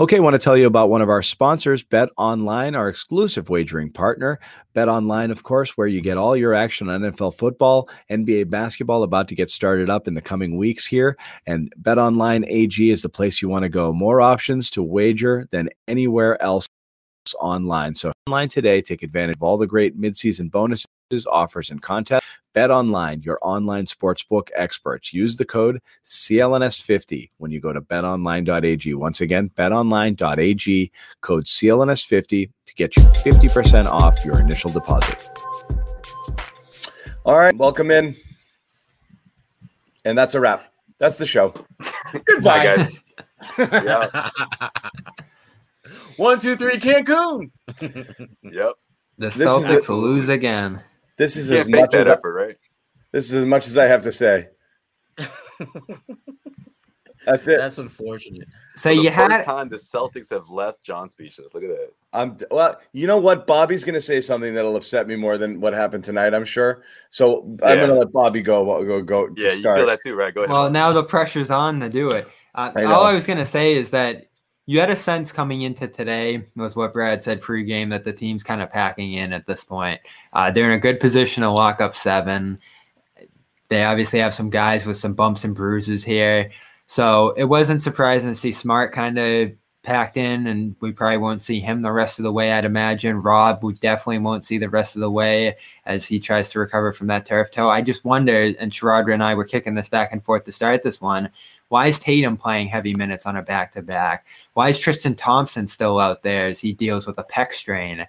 Okay, I want to tell you about one of our sponsors, Bet Online, our exclusive wagering partner. Bet Online, of course, where you get all your action on NFL football, NBA basketball about to get started up in the coming weeks here. And Bet Online AG is the place you want to go. More options to wager than anywhere else online. So online today, take advantage of all the great midseason bonuses, offers, and contests. Bet Online, your online sportsbook experts. Use the code CLNS50 when you go to betonline.ag. Once again, betonline.ag, code CLNS50 to get you 50% off your initial deposit. All right, welcome in. And that's a wrap. That's the show. Goodbye, guys. yeah. One, two, three, Cancun. Yep. The This Celtics the- will lose again. This is as much that as I- effort, right? this is as much as I have to say. That's it. That's unfortunate. So For the you first had time the Celtics have left John speechless. Look at that. I'm well. You know what? Bobby's going to say something that'll upset me more than what happened tonight. I'm sure. So I'm going to let Bobby go. Go go. to Yeah, you start. feel that too, right? Go ahead. well now the pressure's on to do it. Uh, I all I was gonna say is that you had a sense coming into today was what Brad said pregame that the team's kind of packing in at this point. Uh, they're in a good position to lock up seven. They obviously have some guys with some bumps and bruises here, so it wasn't surprising to see Smart kind of packed in, and we probably won't see him the rest of the way. I'd imagine Rob, we definitely won't see the rest of the way as he tries to recover from that turf toe. I just wonder, and Sherrod and I were kicking this back and forth to start this one. Why is Tatum playing heavy minutes on a back to back? Why is Tristan Thompson still out there as he deals with a pec strain?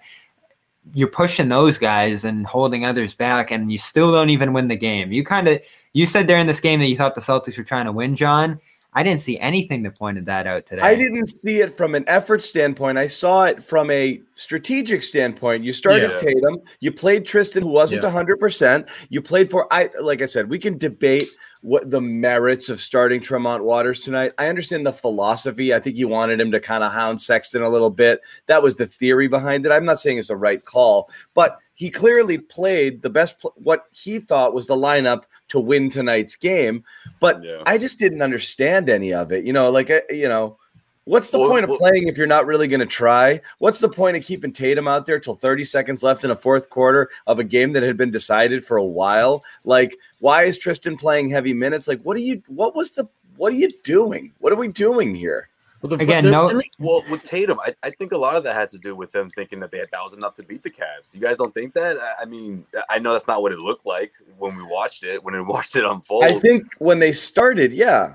You're pushing those guys and holding others back, and you still don't even win the game. You kind of you said during this game that you thought the Celtics were trying to win, John. I didn't see anything that pointed that out today. I didn't see it from an effort standpoint. I saw it from a strategic standpoint. You started Yeah. Tatum. You played Tristan, who wasn't Yeah. 100%. You played for, I like I said, we can debate what the merits of starting Tremont Waters tonight. I understand the philosophy. I think you wanted him to kind of hound Sexton a little bit. That was the theory behind it. I'm not saying it's the right call, but he clearly played the best, pl- what he thought was the lineup to win tonight's game. But Yeah. I just didn't understand any of it. You know, like, uh, you know, what's the Well, point of well- playing if you're not really going to try? What's the point of keeping Tatum out there till 30 seconds left in a fourth quarter of a game that had been decided for a while? Like, why is Tristan playing heavy minutes? Like, what are you, what was the, what are you doing? What are we doing here? Well, the, Again, the- no- me- Well, with Tatum, I, I think a lot of that has to do with them thinking that they had, that was enough to beat the Cavs. You guys don't think that? I, I mean, I know that's not what it looked like when we watched it, when we watched it unfold. I think when they started, yeah.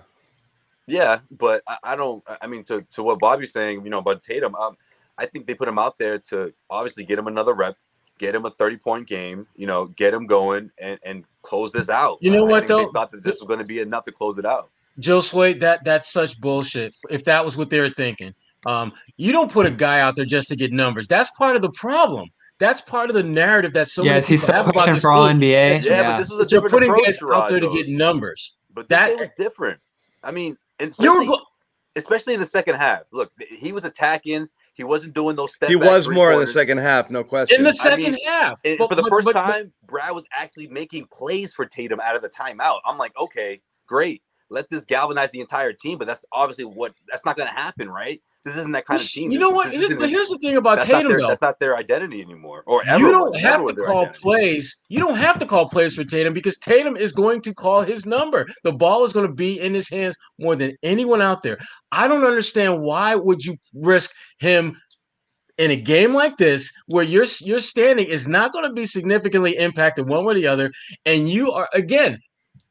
Yeah, but I, I don't. I mean, to, to what Bobby's saying, you know, about Tatum, um, I think they put him out there to obviously get him another rep, get him a thirty point game, you know, get him going and and close this out. You know I what, think though? They thought that this was going to be enough to close it out. Josue, that that's such bullshit. If that was what they were thinking, um, you don't put a guy out there just to get numbers. That's part of the problem. That's part of the narrative that so yes, many he's people have about this for all team. NBA. Yeah, Yeah, but this was a But you're putting approach, guys out there to get numbers. But this that- was different. I mean, and especially, go- especially in the second half. Look, he was attacking. He wasn't doing those step. He was more in the second half, no question. in the I second mean, half. And But- for the but- first but- but- time, Brad was actually making plays for Tatum out of the timeout. I'm like, okay, great. Let this galvanize the entire team. But that's obviously what that's not going to happen, right? This isn't that kind of team. You know what? But here's the thing about Tatum, their, though. That's not their identity anymore. Or ever you don't have to call identity. plays. You don't have to call plays for Tatum because Tatum is going to call his number. The ball is going to be in his hands more than anyone out there. I don't understand why would you risk him in a game like this where your your standing is not going to be significantly impacted one way or the other, and you are again.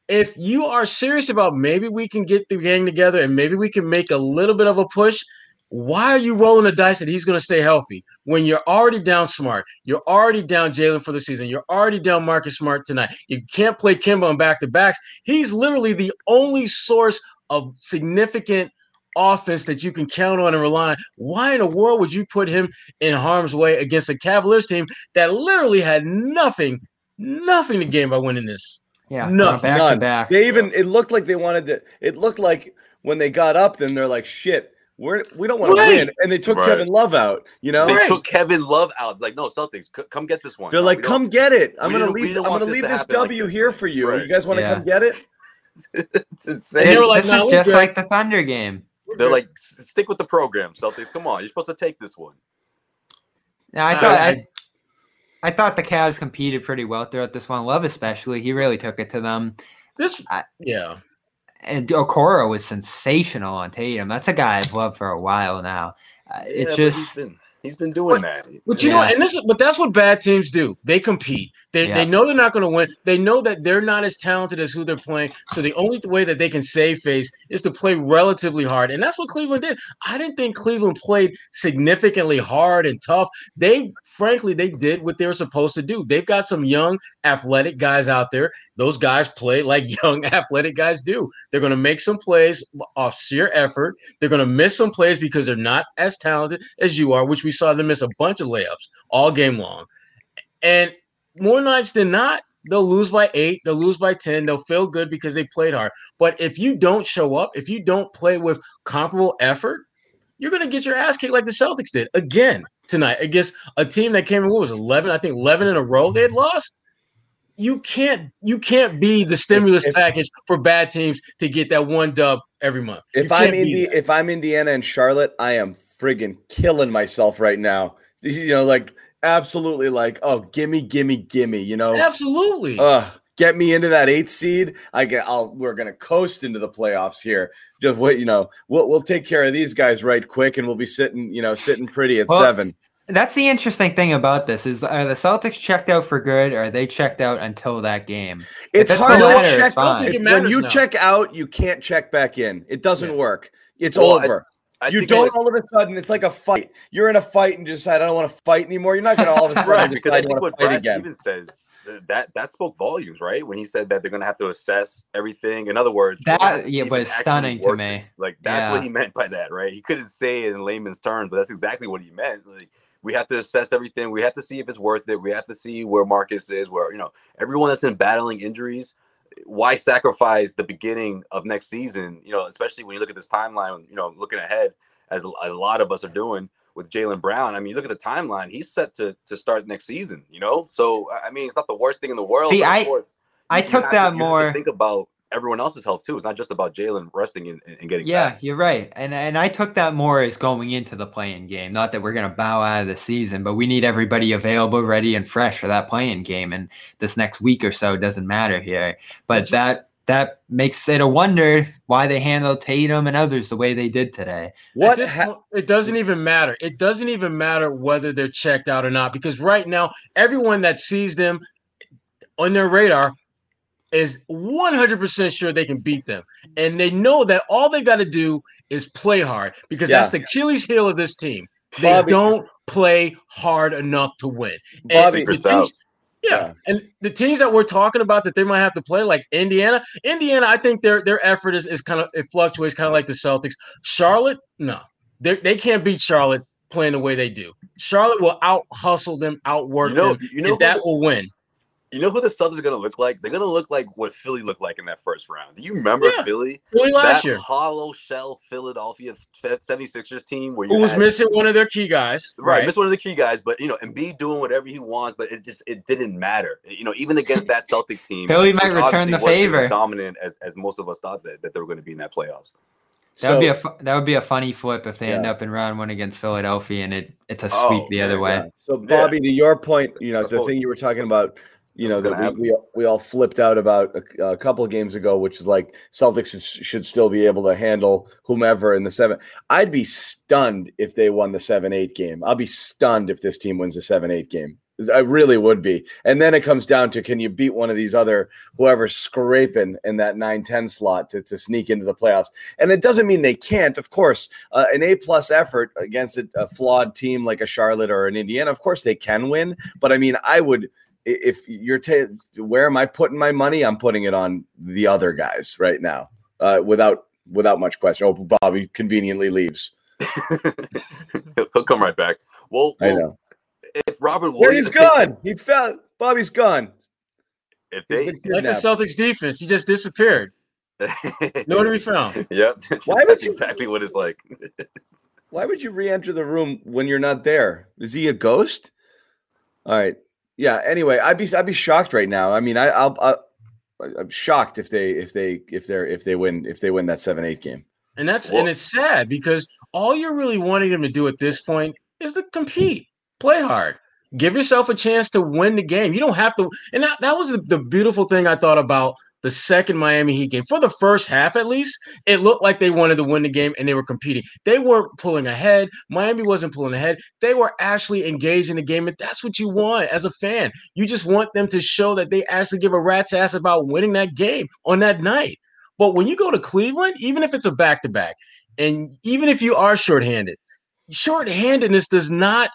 If you are serious about maybe we can get the gang together and maybe we can make a little bit of a push, why are you rolling the dice that he's going to stay healthy when you're already down Smart? You're already down Jaylen for the season. You're already down Marcus Smart tonight. You can't play Kemba on back to backs. He's literally the only source of significant offense that you can count on and rely on. Why in the world would you put him in harm's way against a Cavaliers team that literally had nothing, nothing to gain by winning this? Yeah, Nothing. back None. to back. They even it looked like they wanted to. It looked like when they got up, then they're like, "Shit, we're we don't want Right. to win," and they took Right. Kevin Love out. You know, They Right. took Kevin Love out. Like, no, Celtics, c- come get this one. they're No, like, "Come get it. I'm gonna leave. I'm gonna this leave to this happen like W this." here for you. Right. You guys want to Yeah. come get it?" it's insane. they were like, this "Nah, was we're just good." like the Thunder game. They're like, stick with the program, Celtics. Come on, you're supposed to take this one. Yeah, I Uh, thought I- I, thought the Cavs competed pretty well throughout this one. Love especially, he really took it to them. This, I- yeah. And Okoro was sensational on Tatum. That's a guy I've loved for a while now. Uh, Yeah, it's just been, he's been doing that. But you know, and this is but that's what bad teams do. They compete. They Yeah. they know they're not going to win. They know that they're not as talented as who they're playing. So the only way that they can save face is to play relatively hard, and that's what Cleveland did. I didn't think Cleveland played significantly hard and tough. They frankly they did what they were supposed to do. They've got some young athletic guys out there. Those guys play like young athletic guys do. They're going to make some plays off sheer effort. They're going to miss some plays because they're not as talented as you are, which we saw them miss a bunch of layups all game long. And more nights than not, they'll lose by eight, they'll lose by 10, they'll feel good because they played hard. But if you don't show up, if you don't play with comparable effort, you're going to get your ass kicked like the Celtics did again tonight against a team that came in, what was 11, I think 11 in a row they had lost. You can't you can't be the stimulus if- package for bad teams to get that one dub every month. If I'm if I'm Indiana and Charlotte, I am friggin' killing myself right now. You know, like absolutely, like oh, gimme, gimme, gimme. You know, absolutely. uh, get me into that eighth seed. I get. I'll. We're gonna coast into the playoffs here. Just wait. You know, we'll we'll take care of these guys right quick, and we'll be sitting. You know, sitting pretty at Well, seven. That's the interesting thing about this is are the Celtics checked out for good or are they checked out until that game? It's hard to latter, check. out. When you now. check out, you can't check back in. It doesn't Yeah. work. It's Well, over. I you don't I- all of a sudden. It's like a fight. You're in a fight and you decide I don't want to fight anymore. You're not going to all of a sudden right because I decide you think want what to fight Brad again. Stevens says that that spoke volumes, right? When he said that they're going to have to assess everything. In other words, That yeah, if was it's stunning to me. it. Like that's what he meant by that, right? He couldn't say it in layman's terms, but that's exactly what he meant. Like we have to assess everything. We have to see if it's worth it. We have to see where Marcus is. Where you know everyone that's been battling injuries. Why sacrifice the beginning of next season? You know, especially when you look at this timeline. You know, looking ahead as, as a lot of us are doing with Jaylen Brown. I mean, look at the timeline; he's set to to start next season. You know, so I mean, it's not the worst thing in the world. See, I- course, I took to- that to more- think about everyone else's health too. It's not just about Jaylen resting and, and getting Yeah, back. you're right. And and I took that more as going into the play-in game. Not that we're gonna bow out of the season, but we need everybody available, ready, and fresh for that play-in game. And this next week or so doesn't matter here. But that that makes it a wonder why they handled Tatum and others the way they did today. What? Ha- point, it doesn't even matter. It doesn't even matter whether they're checked out or not because right now, everyone that sees them on their radar is 100% sure they can beat them. And they know that all they got to do is play hard because that's the Achilles heel of this team. They Bobby- don't play hard enough to win. And Bobby- out. yeah. Yeah. and the teams that we're talking about that they might have to play, like Indiana, Indiana, I think their their effort is, is kind of it fluctuates, kind of like the Celtics. Charlotte, no, they they can't beat Charlotte playing the way they do. Charlotte will out hustle them, outwork You know, them, you know and that will win. You know who the Celtics are going to look like? They're going to look like what Philly looked like in that first round. Do you remember Yeah. Philly? Philly last that year. hollow shell Philadelphia 76ers team where you Who was had- missing one of their key guys? Right, missed one of the key guys, but you know, Embiid doing whatever he wants, but it just it didn't matter. You know, even against that Celtics team, Philly might return the wasn't as favor. dominant as, as most of us thought that, that they were going to be in that playoffs. That would be a fu- that would be a funny flip if they end up in round one against Philadelphia and it it's a Oh, sweep the other yeah, way. Yeah. So, Bobby, to your point, you know, That's the what- thing you were talking about, you know, that we, we, we all flipped out about a, a couple of games ago, which is like Celtics should still be able to handle whomever in the seven. I'd be stunned if they won the seven eight game. I'll be stunned if this team wins the seven eight game. I really would be. And then it comes down to can you beat one of these other whoever's scraping in that 9-10 slot to, to sneak into the playoffs? And it doesn't mean they can't. Of course, uh, an A plus effort against a, a flawed team like a Charlotte or an Indiana, of course they can win. But I mean, I would if you're ta- where am I putting my money? I'm putting it on the other guys right now, uh, without without much question. Oh, Bobby conveniently leaves. he'll, he'll come right back. Well, I well, know. if Robert Where Williams, he's gone. He fell. Bobby's gone. if they, been Like the kidnapped. Celtics defense, he just disappeared. Nowhere to be found. Yep, Why would that's you- exactly what it's like. Why would you re-enter the room when you're not there? Is he a ghost? All right. Yeah. Anyway, I'd be I'd be shocked right now. I mean, I, I'll, i I'm shocked if they if they if they're if they win if they win that seven eight game. And that's Well- and it's sad because all you're really wanting them to do at this point is to compete, play hard, give yourself a chance to win the game. You don't have to. And that, that was the, the beautiful thing I thought about the second Miami Heat game. For the first half, at least, it looked like they wanted to win the game and they were competing. They weren't pulling ahead. Miami wasn't pulling ahead. They were actually engaged in the game, and that's what you want as a fan. You just want them to show that they actually give a rat's ass about winning that game on that night. But when you go to Cleveland, even if it's a back to back, and even if you are shorthanded, shorthandedness does not,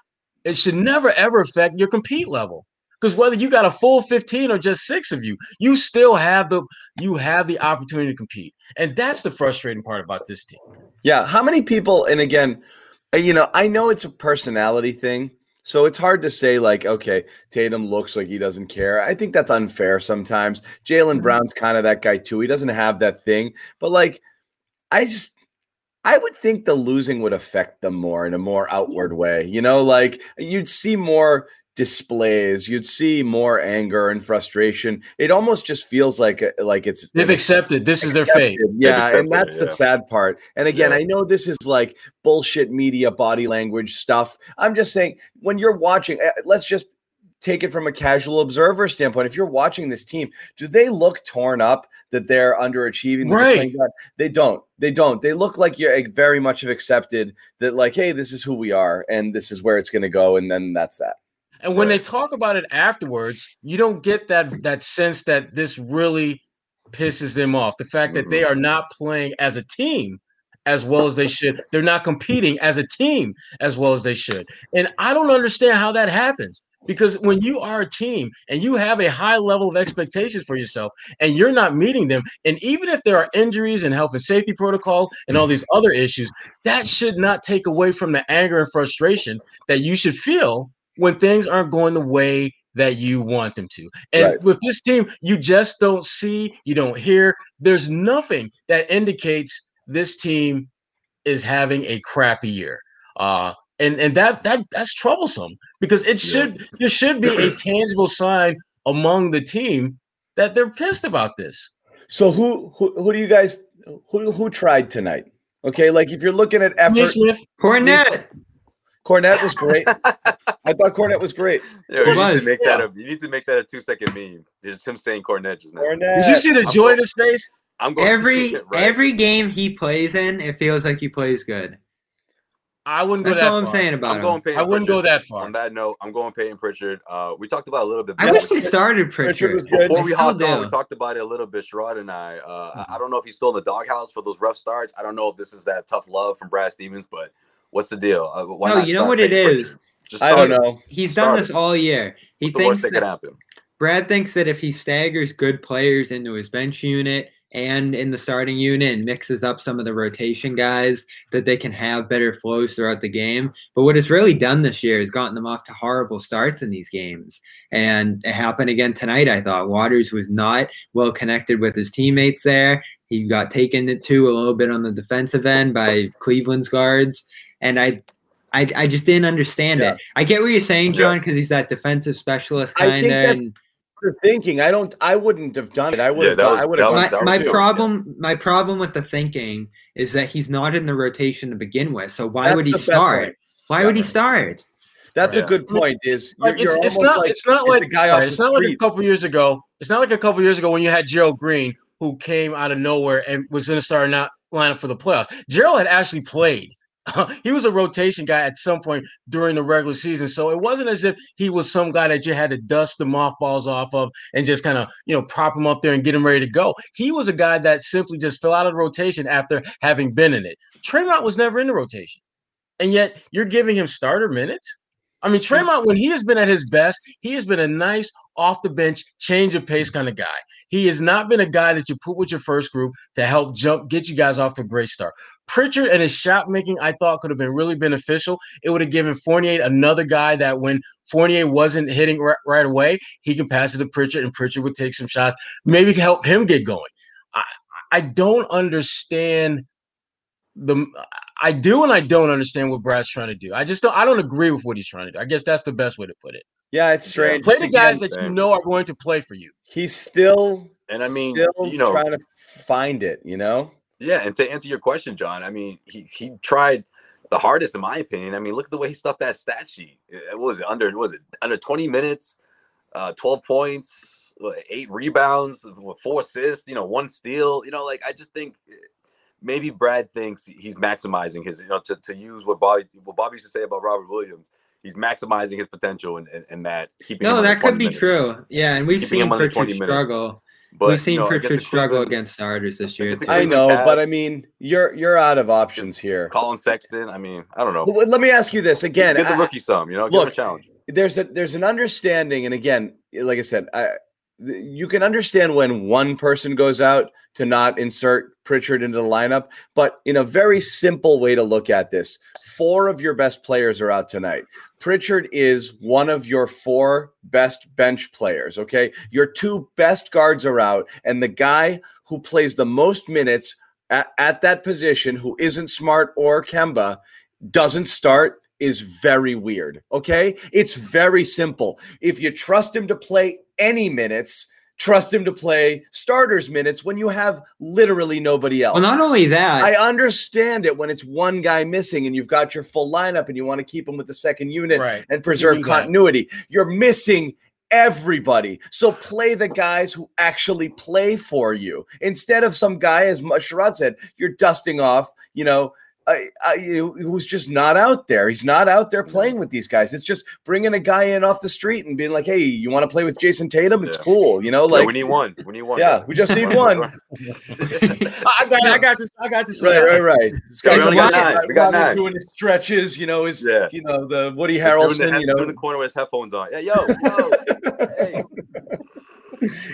it should never ever affect your compete level. Because whether you got a full 15 or just six of you, you still have the you have the opportunity to compete. And that's the frustrating part about this team. Yeah. How many people? And again, uh, you know, I know it's a personality thing. So it's hard to say, like, okay, Tatum looks like he doesn't care. I think that's unfair sometimes. Jaylen Brown's kind of that guy too. He doesn't have that thing. But like, I just, I would think the losing would affect them more in a more outward way. You know, like you'd see more displays, you'd see more anger and frustration. It almost just feels like like it's They've an accepted this is their fate. Yeah, and that's it, the yeah. sad part. And again, Yeah. I know this is like bullshit media body language stuff. I'm just saying when you're watching, eh, let's just take it from a casual observer standpoint. If you're watching this team, do they look torn up that they're underachieving? that they're Right. They don't. They don't. They look like you're eh, very much have accepted that, like, hey, this is who we are, and this is where it's going to go, and then that's that. And when they talk about it afterwards, you don't get that that sense that this really pisses them off. The fact that they are not playing as a team as well as they should. They're not competing as a team as well as they should. And I don't understand how that happens. Because when you are a team and you have a high level of expectations for yourself and you're not meeting them, and even if there are injuries and health and safety protocol and all mm. these other issues, that should not take away from the anger and frustration that you should feel when things aren't going the way that you want them to. And Right. with this team, you just don't see, you don't hear. There's nothing that indicates this team is having a crappy year. Uh and and that that that's troublesome because it Yeah. should there should be a tangible sign among the team that they're pissed about this. So who who who do you guys who who tried tonight? Okay, like if you're looking at effort, Smith, Kornet. Kornet was great. I thought Kornet was great. Yeah, you need to make yeah. that a you need to make that a two second meme. It's him saying Kornet just now. Kornet. did you see the I'm joy in going- his face? I'm going Every right. every game he plays in, it feels like he plays good. I wouldn't go that all I'm far. saying about I'm him. going Payton I wouldn't go that far. On that note, I'm going Payton Pritchard. Uh, we talked about it a little bit. I wish they started Pritchard Pritchard. Before we hopped on, we talked about it a little bit, Sherrod and I. Uh, Mm-hmm. I- I don't know if he's still in the doghouse for those rough starts. I don't know if this is that tough love from Brad Stevens, but what's the deal? Uh, why No, not you know what it Payton is? Pritchard? Just I don't know. He's done this all year. He What's the worst thinks that could that happen? Brad thinks that if he staggers good players into his bench unit and in the starting unit and mixes up some of the rotation guys that they can have better flows throughout the game. But what it's really done this year is gotten them off to horrible starts in these games. And it happened again tonight, I thought. Waters was not well connected with his teammates there. He got taken to a little bit on the defensive end by Cleveland's guards. And I I, I just didn't understand Yeah. it. I get what you're saying, John, Yeah. because he's that defensive specialist I kind think of. that's and- thinking. I don't. I wouldn't have done it. I would Yeah, have. that done, was- I would that have. was- my, my too. problem my problem with the thinking is that he's not in the rotation to begin with. So why That's would he start? point. Why would he start? That's Yeah. a good point. Is you're, Like, you're it's, it's not like it's not like the guy right, off it's the not like a couple years ago. It's not like a couple years ago when you had Gerald Green who came out of nowhere and was going to start not lineup for the playoffs. Gerald had actually played. he was a rotation guy at some point during the regular season, so it wasn't as if he was some guy that you had to dust the mothballs off of and just kind of you know prop him up there and get him ready to go. He was a guy that simply just fell out of the rotation after having been in it. Tremont was never in the rotation, and yet you're giving him starter minutes. I mean, Tremont, when he has been at his best, he has been a nice off the bench, change of pace kind of guy. He has not been a guy that you put with your first group to help jump, get you guys off to a great start. Pritchard and his shot making, I thought, could have been really beneficial. It would have given Fournier another guy that when Fournier wasn't hitting ri- right away, he can pass it to Pritchard, and Pritchard would take some shots, maybe help him get going. I, I don't understand the. I do and I don't understand what Brad's trying to do. I just don't. I don't agree with what he's trying to do. I guess that's the best way to put it. Yeah, it's strange. Play the guys Again, that you know are going to play for you. He's still And I mean, still you know, trying to find it. You know. Yeah, and to answer your question, John, I mean, he he tried the hardest, in my opinion. I mean, look at the way he stuffed that stat sheet. It it was under what was it under 20 minutes, uh, 12 points, eight rebounds, four assists, you know, one steal. You know, like I just think eh, maybe Brad thinks he's maximizing his, you know, to, to use what Bobby what Bobby used to say about Robert Williams. He's maximizing his potential and and, that keeping. No, under that could be minutes. true. Yeah, and we've Keeping seen him under Pritchard 20 minutes. struggle. But we've seen you know, Pritchard struggle Cleveland- against starters this year. against the too. I Cleveland know, but I mean, you're you're out of options here. Collin Sexton. I mean, I don't know. But let me ask you this again. Give the I- rookie some, you know, give him look, a challenge. there's a there's an understanding, and again, like I said, I, you can understand when one person goes out to not insert Pritchard into the lineup, but in a very simple way to look at this, four of your best players are out tonight. Pritchard is one of your four best bench players. Okay, your two best guards are out, and the guy who plays the most minutes at, at that position, who isn't Smart or Kemba, doesn't start is very weird. Okay. It's very simple. If you trust him to play any minutes, trust him to play starters minutes when you have literally nobody else. Well, not only that, I understand it when it's one guy missing and you've got your full lineup and you want to keep him with the second unit Right. and preserve that. continuity. You're missing everybody. So play the guys who actually play for you instead of some guy, as Sherrod said, you're dusting off, you know. I, I, you- who's just not out there? He's not out there playing with these guys. It's just bringing a guy in off the street and being like, "Hey, you want to play with Jayson Tatum? It's Yeah. cool." You know, Yeah, like we need one. We need one. Yeah, we just need one. I got, I got this. I got this. Right, right, right. This Yeah, we only like, got nine. We got nine. doing his stretches. You know, is Yeah. you know the Woody doing the, Harrelson. You know, doing the corner with his headphones on. Yeah, yo, yo. hey.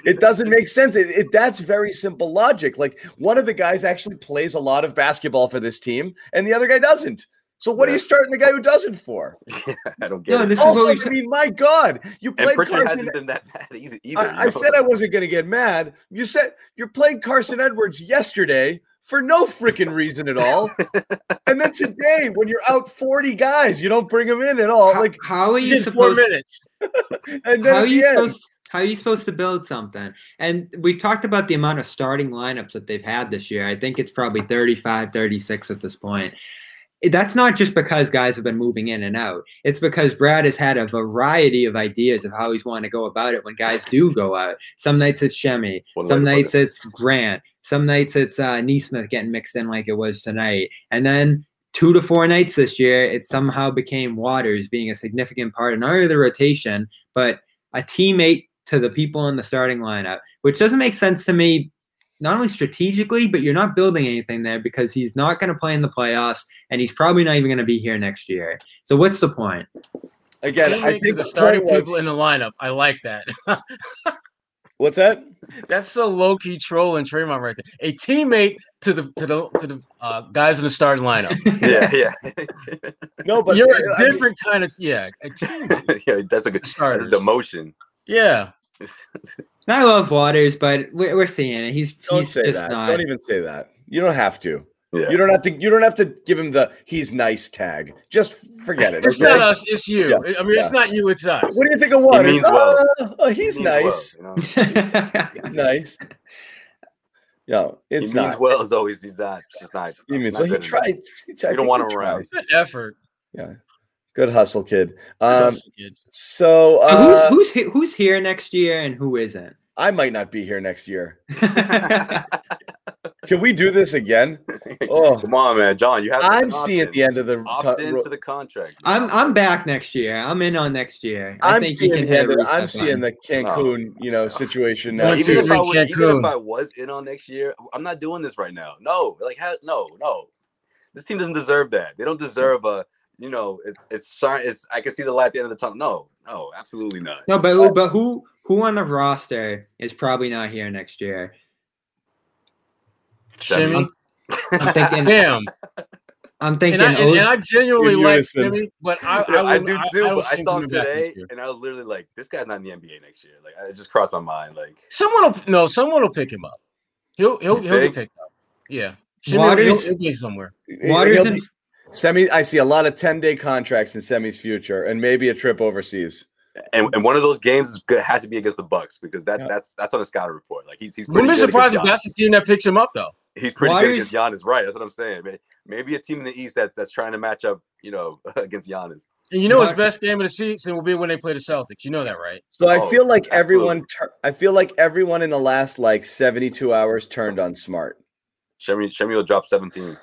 It doesn't make sense. It, it that's very simple logic. Like one of the guys actually plays a lot of basketball for this team, and the other guy doesn't. So what are you starting the guy who doesn't for? I don't get No, it. this Also, what I mean, my God, you played Pritchard Carson. hasn't been that bad easy either. I, I said I wasn't going to get mad. You said you played Carson Edwards yesterday for no freaking reason at all, and then today, when you're out 40 guys, you don't bring him in at all. how, Like, how are You you did four minutes. and then How are you the end, supposed? How are you supposed to build something? And we've talked about the amount of starting lineups that they've had this year. I think it's probably 35, 36 at this point. That's not just because guys have been moving in and out. It's because Brad has had a variety of ideas of how he's want to go about it when guys do go out. Some nights it's Semi, One some nights it. it's Grant, some nights it's uh, Nesmith getting mixed in like it was tonight. And then two to four nights this year, it somehow became Waters being a significant part of not only the rotation, but a teammate to the people in the starting lineup, which doesn't make sense to me, not only strategically, but you're not building anything there because he's not going to play in the playoffs and he's probably not even going to be here next year. So what's the point? again, I think the the starting point was- people in the lineup. I like that. What's that? That's so low key troll and Draymond right there. A teammate to the to the to the uh, guys in the starting lineup. Yeah, yeah. No, but You're I a mean, different kind of yeah. A teammate. yeah, that's a good start. Starters. a demotion. Yeah. And I love Waters, but we're, we're seeing it. He's don't he's say just that. not. Don't even say that. You don't have to. Yeah. You don't have to. You don't have to give him the "he's nice" tag. Just forget it. It's okay? not us, it's you. Yeah, I mean, yeah. it's not you, it's us. What do you think of Waters? means well. Uh, uh, he's He means nice. well, you know? He's nice. No, it's he not. means well as always. He's not. Just not. He means not well. He tried. He tried- You don't want he him around. tried. Good effort. Yeah, good hustle, kid. Um, hustle, kid. so, So uh, who's who's who's here next year and who isn't? I might not be here next year. Can we do this again? Oh, Come on, man, John. You have. I'm seeing in. the end of the. Opt into ro- the contract. I'm I'm back next year. I'm in on next year. I I'm think he seeing can the hit end a of the, reset I'm seeing the Cancun, you know, situation now. One, even two, if, I was, even if I was in on next year, I'm not doing this right now. No, like ha- no, no. This team doesn't deserve that. They don't deserve a. You know, it's it's starting. It's I can see the light at the end of the tunnel. No, no, absolutely not. No, but who, but who who on the roster is probably not here next year? Shimmy. I'm thinking. Damn. I'm thinking. And I, and, and I genuinely like. Jimmy, but I, Yeah, I, wouldn't- do too, don't but I saw him today, and I was literally like, "This guy's not in the NBA next year." Like, it just crossed my mind. Like, Someone will no, someone will pick him up. He'll he'll You he'll get think? picked up. Yeah. Shimmy, will- Waters- he'll, he'll be somewhere. Waters He'll and be- Semi, I see a lot of 10 day contracts in Semi's future and maybe a trip overseas. and, and one of those games is good, has to be against the Bucks because that Yeah. that's that's on the scouting report. Like, he's he's Wouldn't pretty be surprised if that's the team that picks him up though. He's pretty Waters- good against Giannis, right? That's what I'm saying. May- Maybe a team in the East that that's trying to match up, you know, against Giannis. And you know his best game of the season will be when they play the Celtics. You know that, right? So I Oh, feel like absolutely. everyone, tur- I feel like everyone in the last like 72 hours turned on Smart. Shemi Shemi will drop 17.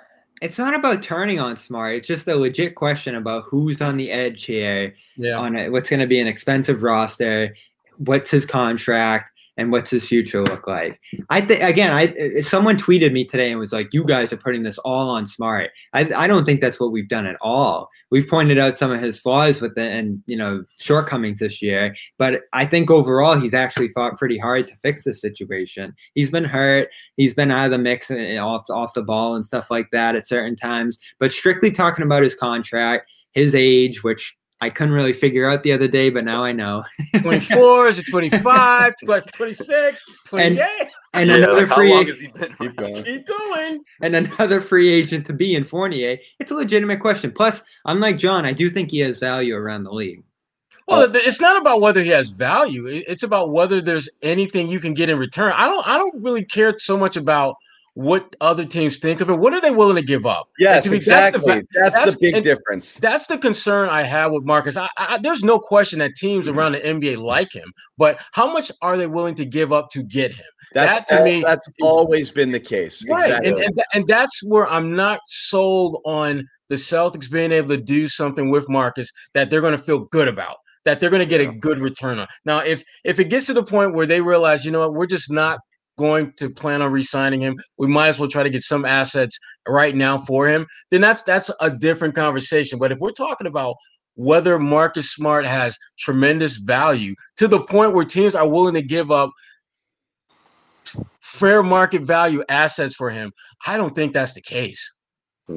It's not about turning on Smart. It's just a legit question about who's on the edge here. Yeah. On it, what's going to be an expensive roster? What's his contract? And what's his future look like? I think again, I someone tweeted me today and was like, "You guys are putting this all on Smart." I, I don't think that's what we've done at all. We've pointed out some of his flaws with it and you know shortcomings this year, but I think overall he's actually fought pretty hard to fix this situation. He's been hurt, he's been out of the mix and and off off the ball and stuff like that at certain times. But strictly talking about his contract, his age, which I couldn't really figure out the other day, but now I know. 24, is it 25, 26, 28? And Yeah, another like, free agent, has he been? Keep going. Keep going. and another free agent to be in Fournier. It's a legitimate question. Plus, unlike John, I do think he has value around the league. Well, th- it's not about whether he has value. It's about whether there's anything you can get in return. I don't. I don't really care so much about what other teams think of it. What are they willing to give up? Yes, me, that's the exactly. That's, that's- the big difference. That's the concern I have with Marcus. I, I, there's no question that teams mm-hmm. around the NBA like him, but how much are they willing to give up to get him? That's that to al- me that's always been the case. Right, Exactly. and, and and that's where I'm not sold on the Celtics being able to do something with Marcus that they're going to feel good about, that they're going to get a good return on. Now, if if it gets to the point where they realize, you know what, we're just not going to plan on re-signing him, we might as well try to get some assets right now for him. Then that's that's a different conversation. But if we're talking about whether Marcus Smart has tremendous value to the point where teams are willing to give up fair market value assets for him. I don't think that's the case.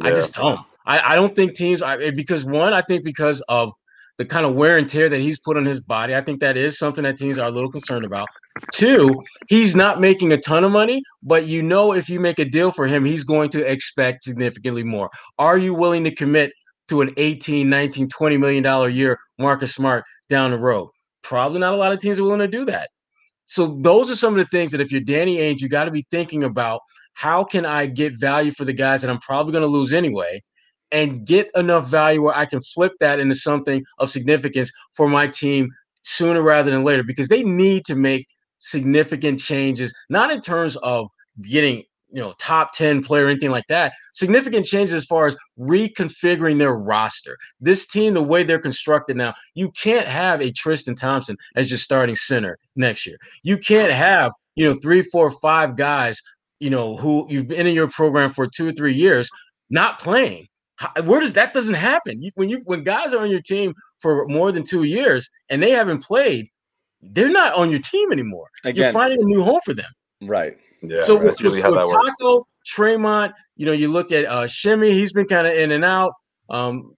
I just don't. I, I don't think teams I eh, because one, I think because of the kind of wear and tear that he's put on his body, I think that is something that teams are a little concerned about. Two, he's not making a ton of money, but you know if you make a deal for him, he's going to expect significantly more. Are you willing to commit to an 18, 19, 20 million dollar year Marcus Smart down the road? Probably not a lot of teams are willing to do that. So those are some of the things that if you're Danny Ainge, you got to be thinking about how can I get value for the guys that I'm probably going to lose anyway, and get enough value where I can flip that into something of significance for my team sooner rather than later because they need to make significant changes, not in terms of getting you know top 10 player or anything like that significant changes as far as reconfiguring their roster. This team the way they're constructed now you can't have a tristan thompson as your starting center next year. You can't have you know three four five guys you know who you've been in your program for two or three years not playing. Where does that doesn't happen. When you when guys are on your team for more than two years and they haven't played they're not on your team anymore. You're finding a new home for them. Right. Yeah, so that's with, usually with, how with that works. Tacko, Tremont, you know, you look at uh Shimmy, he's been kind of in and out. Um,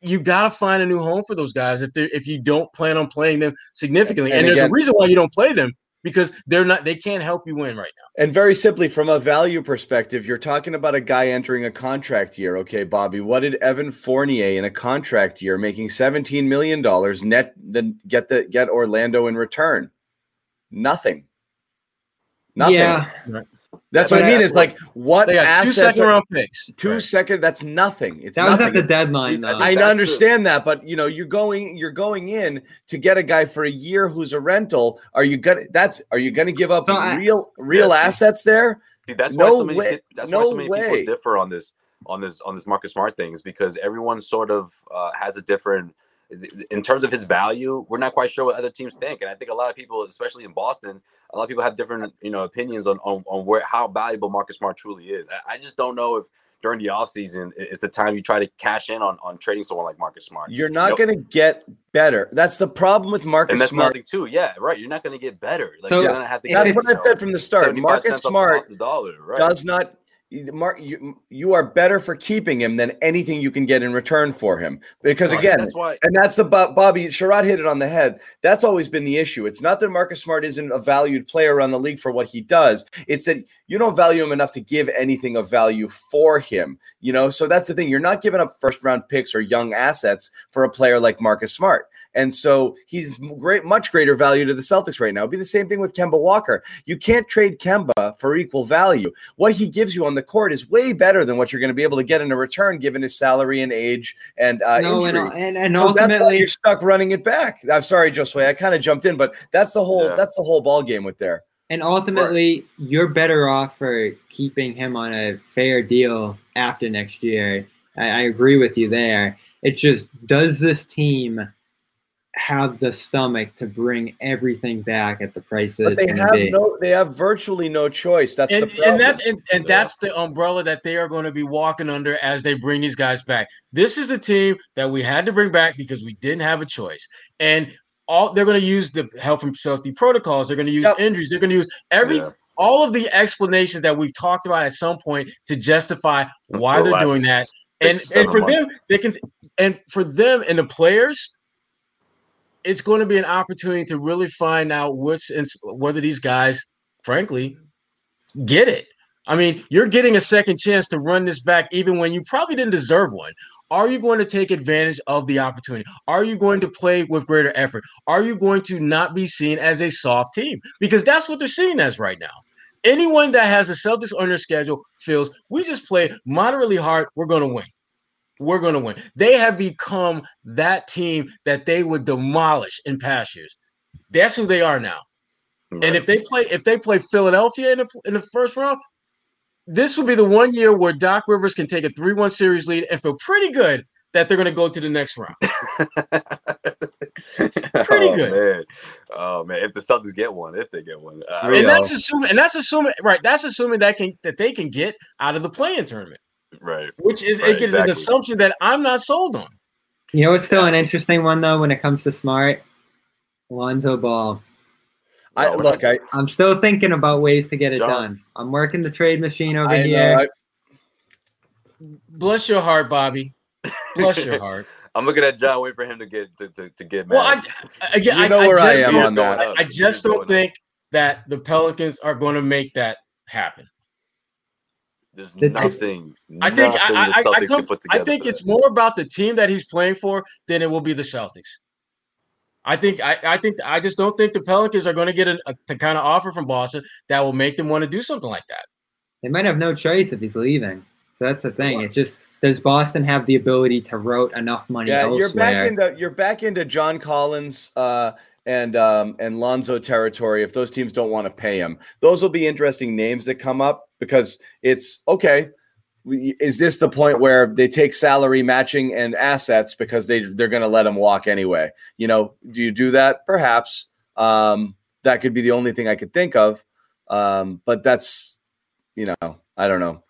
you got to find a new home for those guys if they are if you don't plan on playing them significantly. And, And there's a reason why you don't play them because they're not they can't help you win right now. And very simply, from a value perspective, you're talking about a guy entering a contract year. Okay, Bobby, what did Evan Fournier in a contract year making $17 million net then get the get Orlando in return? Nothing. Nothing. Yeah. That's But what I mean. I- Is like what They got assets second are- round picks. Two second. That's nothing. It's That was nothing. at the deadline, though. I that's the- understand that, but you know, you're going, you're going in to get a guy for a year who's a rental. Are you gonna? That's are you gonna give up So I- real, real Yeah, see- assets there? See, that's No why so many, way. That's No why so many way. people differ on this on this on this Marcus Smart thing is because everyone sort of uh, has a different in terms of his value. We're not quite sure what other teams think, and I think a lot of people, especially in Boston, a lot of people have different you know opinions on on, on where how valuable Marcus Smart truly is. I, I just don't know if during the offseason is the time you try to cash in on on trading someone like Marcus Smart. You're not Nope. going to get better. That's the problem with Marcus and that's Smart. nothing too. Yeah, right. You're not going to get better. Like So- you're going to have to. If That's what I said from the start. 75 Marcus Smart the dollar, right? does not. Mark, you, you are better for keeping him than anything you can get in return for him. Because Right, again, that's why- and that's the Bobby Sherrod hit it on the head. That's always been the issue. It's not that Marcus Smart isn't a valued player around the league for what he does. It's that you don't value him enough to give anything of value for him. You know, so that's the thing. You're not giving up first round picks or young assets for a player like Marcus Smart. And so he's great, much greater value to the Celtics right now. It'd be the same thing with Kemba Walker. You can't trade Kemba for equal value. What he gives you on the court is way better than what you're going to be able to get in a return, given his salary and age and uh, no, and, injury. and, and So that's why ultimately, you're stuck running it back. I'm sorry, Josue. I kind of jumped in, but that's the whole Yeah. that's the whole ball game with there. And ultimately, you're better off for keeping him on a fair deal after next year. I, I agree with you there. It's just, does this team have the stomach to bring everything back at the price that But they have be? no they have virtually no choice. That's and, the and that's and, and Yeah. that's the umbrella that they are going to be walking under as they bring these guys back. This is a team that we had to bring back because we didn't have a choice. And all they're going to use the health and safety protocols. They're going to use Yep. injuries. They're going to use every Yeah. all of the explanations that we've talked about at some point to justify why For they're doing that. And and for months. them, they can and for them and the players, it's going to be an opportunity to really find out what's in, whether these guys, frankly, get it. I mean, you're getting a second chance to run this back even when you probably didn't deserve one. Are you going to take advantage of the opportunity? Are you going to play with greater effort? Are you going to not be seen as a soft team? Because that's what they're seen as right now. Anyone that has the Celtics on their schedule feels we just play moderately hard, we're going to win. We're going to win. They have become that team that they would demolish in past years. That's who they are now. And if they play, if they play Philadelphia in the in the first round, this will be the one year where Doc Rivers can take a three-one series lead and feel pretty good that they're going to go to the next round. Pretty oh, good. Man. Oh man, if the Celtics get one, if they get one, uh, And that's assuming, and that's assuming, right? That's assuming that can that they can get out of the play-in tournament, right. which is Right, it is exactly. an assumption that I'm not sold on. You know, it's still an interesting one, though, when it comes to smart. Lonzo Ball. I No, look, I I'm still thinking about ways to get it John. done. I'm working the trade machine over I, here. know, I Bless your heart, Bobby. Bless your heart. I'm looking at John, waiting for him to get to, to, to get mad. Well, I, again, You know I where I just am on that. I, I just don't think that the Pelicans are going to make that happen. There's The- nothing. I think nothing I, the I, I, Celtics come, can put I think it's that. more about the team that he's playing for than it will be the Celtics. I think I, I think I just don't think the Pelicans are going to get a, a the kind of offer from Boston that will make them want to do something like that. They might have no choice if he's leaving. So that's the thing. It's just does Boston have the ability to route enough money yeah, elsewhere? you're back into you're back into John Collins uh, and um, and Lonzo territory. If those teams don't want to pay him, those will be interesting names that come up because it's okay. Is this the point where they take salary matching and assets because they they're going to let him walk anyway? You know, do you do that? Perhaps um, that could be the only thing I could think of. Um, but that's you know, I don't know,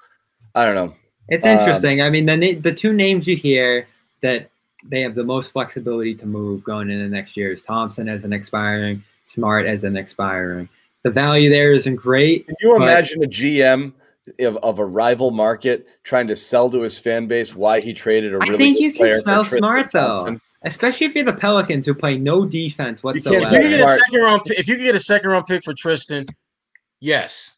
I don't know. It's Um, interesting. I mean, the the two names you hear that they have the most flexibility to move going into next year is Thompson as an expiring Smart as an expiring. The value there isn't great. Can you but- imagine a GM of, of a rival market trying to sell to his fan base why he traded a I really think good you can sell Tristan Smart though, especially if you're the Pelicans who play no defense can't If you get a second round, if you could get a second round pick for Tristan, yes.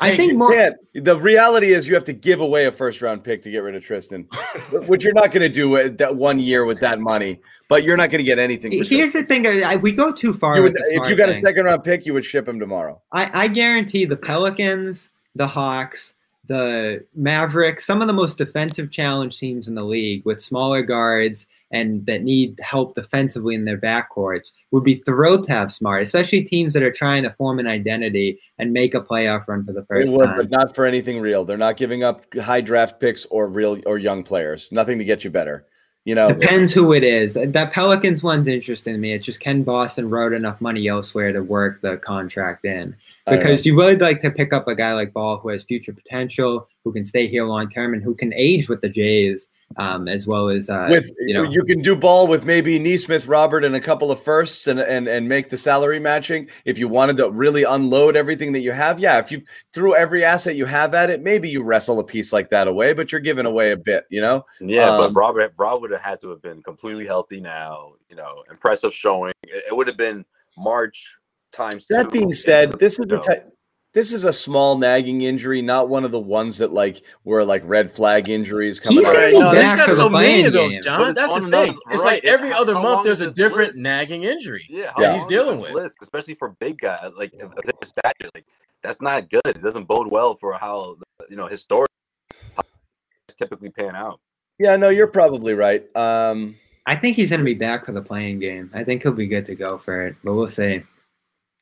I think more. Yeah, the reality is you have to give away a first round pick to get rid of Tristan, which you're not going to do with that one year with that money. But you're not going to get anything. For Here's Tristan. the thing: I, we go too far. You would, the if you got a second round pick, you would ship him tomorrow. I, I guarantee the Pelicans, the Hawks, the Mavericks, some of the most defensive challenge teams in the league with smaller guards and that need help defensively in their backcourts would be thrilled to have Smart, especially teams that are trying to form an identity and make a playoff run for the first would, time. but not for anything real. They're not giving up high draft picks or real or young players. Nothing to get you better. You know, Depends who it is. That Pelicans one's interesting to me. It's just can Boston wrote enough money elsewhere to work the contract in? Because you really like to pick up a guy like Ball who has future potential, who can stay here long term, and who can age with the Jays, um, as well as uh, with you know. you can do ball with maybe Nesmith, Robert, and a couple of firsts, and and and make the salary matching. If you wanted to really unload everything that you have, yeah. If you threw every asset you have at it, maybe you wrestle a piece like that away, but you're giving away a bit, you know. Yeah, Um, but Robert Rob would have had to have been completely healthy now. You know, impressive showing. It, it would have been March times. That two. being said, this is You a type. This is a small nagging injury, not one of the ones that like were like red flag injuries coming. He's out. gonna Right, no, there's back got for the so many playing of those, game. John. That's the on another- thing. It's right, like every how- other how month, there's a different list? nagging injury Yeah, that he's dealing with. list, especially for big guy like of his stature. Like that's not good. It doesn't bode well for how you know historic how typically pan out. Yeah, no, you're probably right. Um, I think he's going to be back for the play-in game. I think he'll be good to go for it, but we'll see.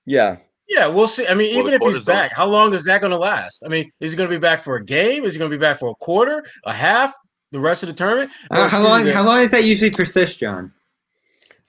yeah, Yeah, we'll see. I mean, Well, even if he's back, how long is that going to last? I mean, is he going to be back for a game? Is he going to be back for a quarter, a half, the rest of the tournament? Uh, how long? the- How long does that usually persist, John?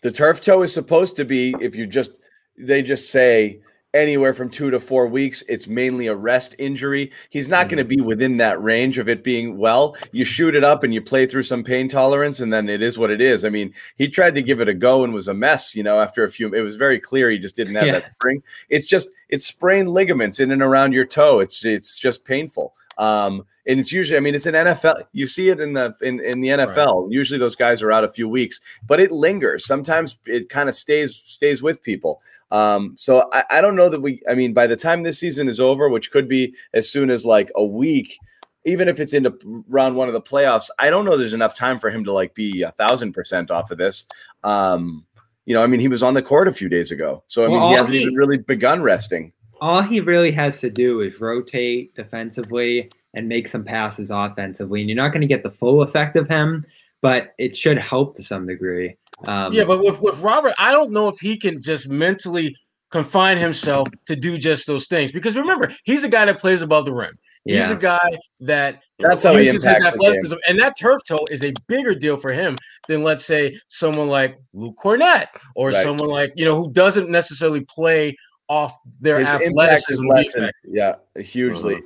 the turf toe is supposed to be if you just they just say anywhere from two to four weeks it's mainly a rest injury. He's not going to be within that range of it being well. You shoot it up and you play through some pain tolerance and then it is what it is. I mean he tried to give it a go and was a mess you know after a few it was very clear he just didn't have Yeah. that spring. It's just it's sprained ligaments in and around your toe. It's it's just painful. Um and it's usually i mean it's an nfl you see it in the in, in the nfl usually those guys are out a few weeks but it lingers. Sometimes it kind of stays stays with people. Um so I, I don't know that we i mean by the time this season is over which could be as soon as like a week even if it's into round one of the playoffs i don't know there's enough time for him to like be a thousand percent off of this. Um you know i mean he was on the court a few days ago. So i Well, mean he hasn't he- even really begun resting. All he really has to do is rotate defensively and make some passes offensively, and you're not going to get the full effect of him, but it should help to some degree. Um, yeah, but with, with Robert, I don't know if he can just mentally confine himself to do just those things. Because remember, he's a guy that plays above the rim. He's yeah. a guy that That's how he uses his impacts the game. athleticism, and that turf toe is a bigger deal for him than let's say someone like Luke Kornet or Right. someone like you know who doesn't necessarily play off their his impact is athleticism. lessened. Yeah, hugely, Uh-huh.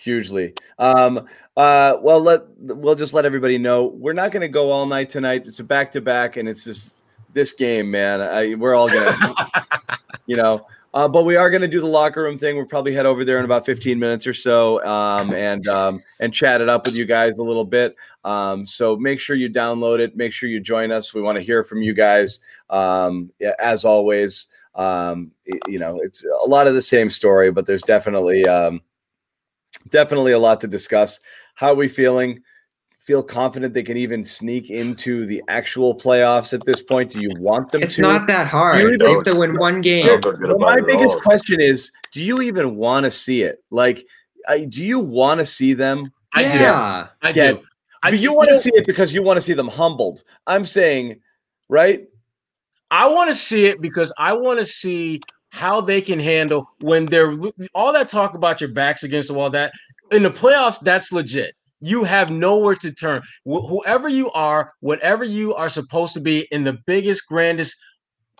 Hugely. Um, uh, well, let we'll just let everybody know we're not going to go all night tonight. It's a back to back, and it's just this game, man. I, we're all gonna, you know. Uh, but we are going to do the locker room thing. We'll probably head over there in about 15 minutes or so, um, and um, and chat it up with you guys a little bit. Um, so make sure you download it. Make sure you join us. We want to hear from you guys. Um, yeah, as always, um, you know, it's a lot of the same story, but there's definitely um, definitely a lot to discuss. How are we feeling? Feel confident they can even sneak into the actual playoffs at this point? Do you want them It's to? not that hard. You They even- have to win one game. Don't feel good Well, my biggest all. question is: Do you even want to see it? Like, I, do you want to see them? I do. yeah. I Get- do. I, Do you want to see it because you want to see them humbled? I'm saying, right? I want to see it because I want to see how they can handle when they're all that talk about your backs against the wall. That in the playoffs, that's legit. You have nowhere to turn. Wh- whoever you are, whatever you are supposed to be in the biggest, grandest,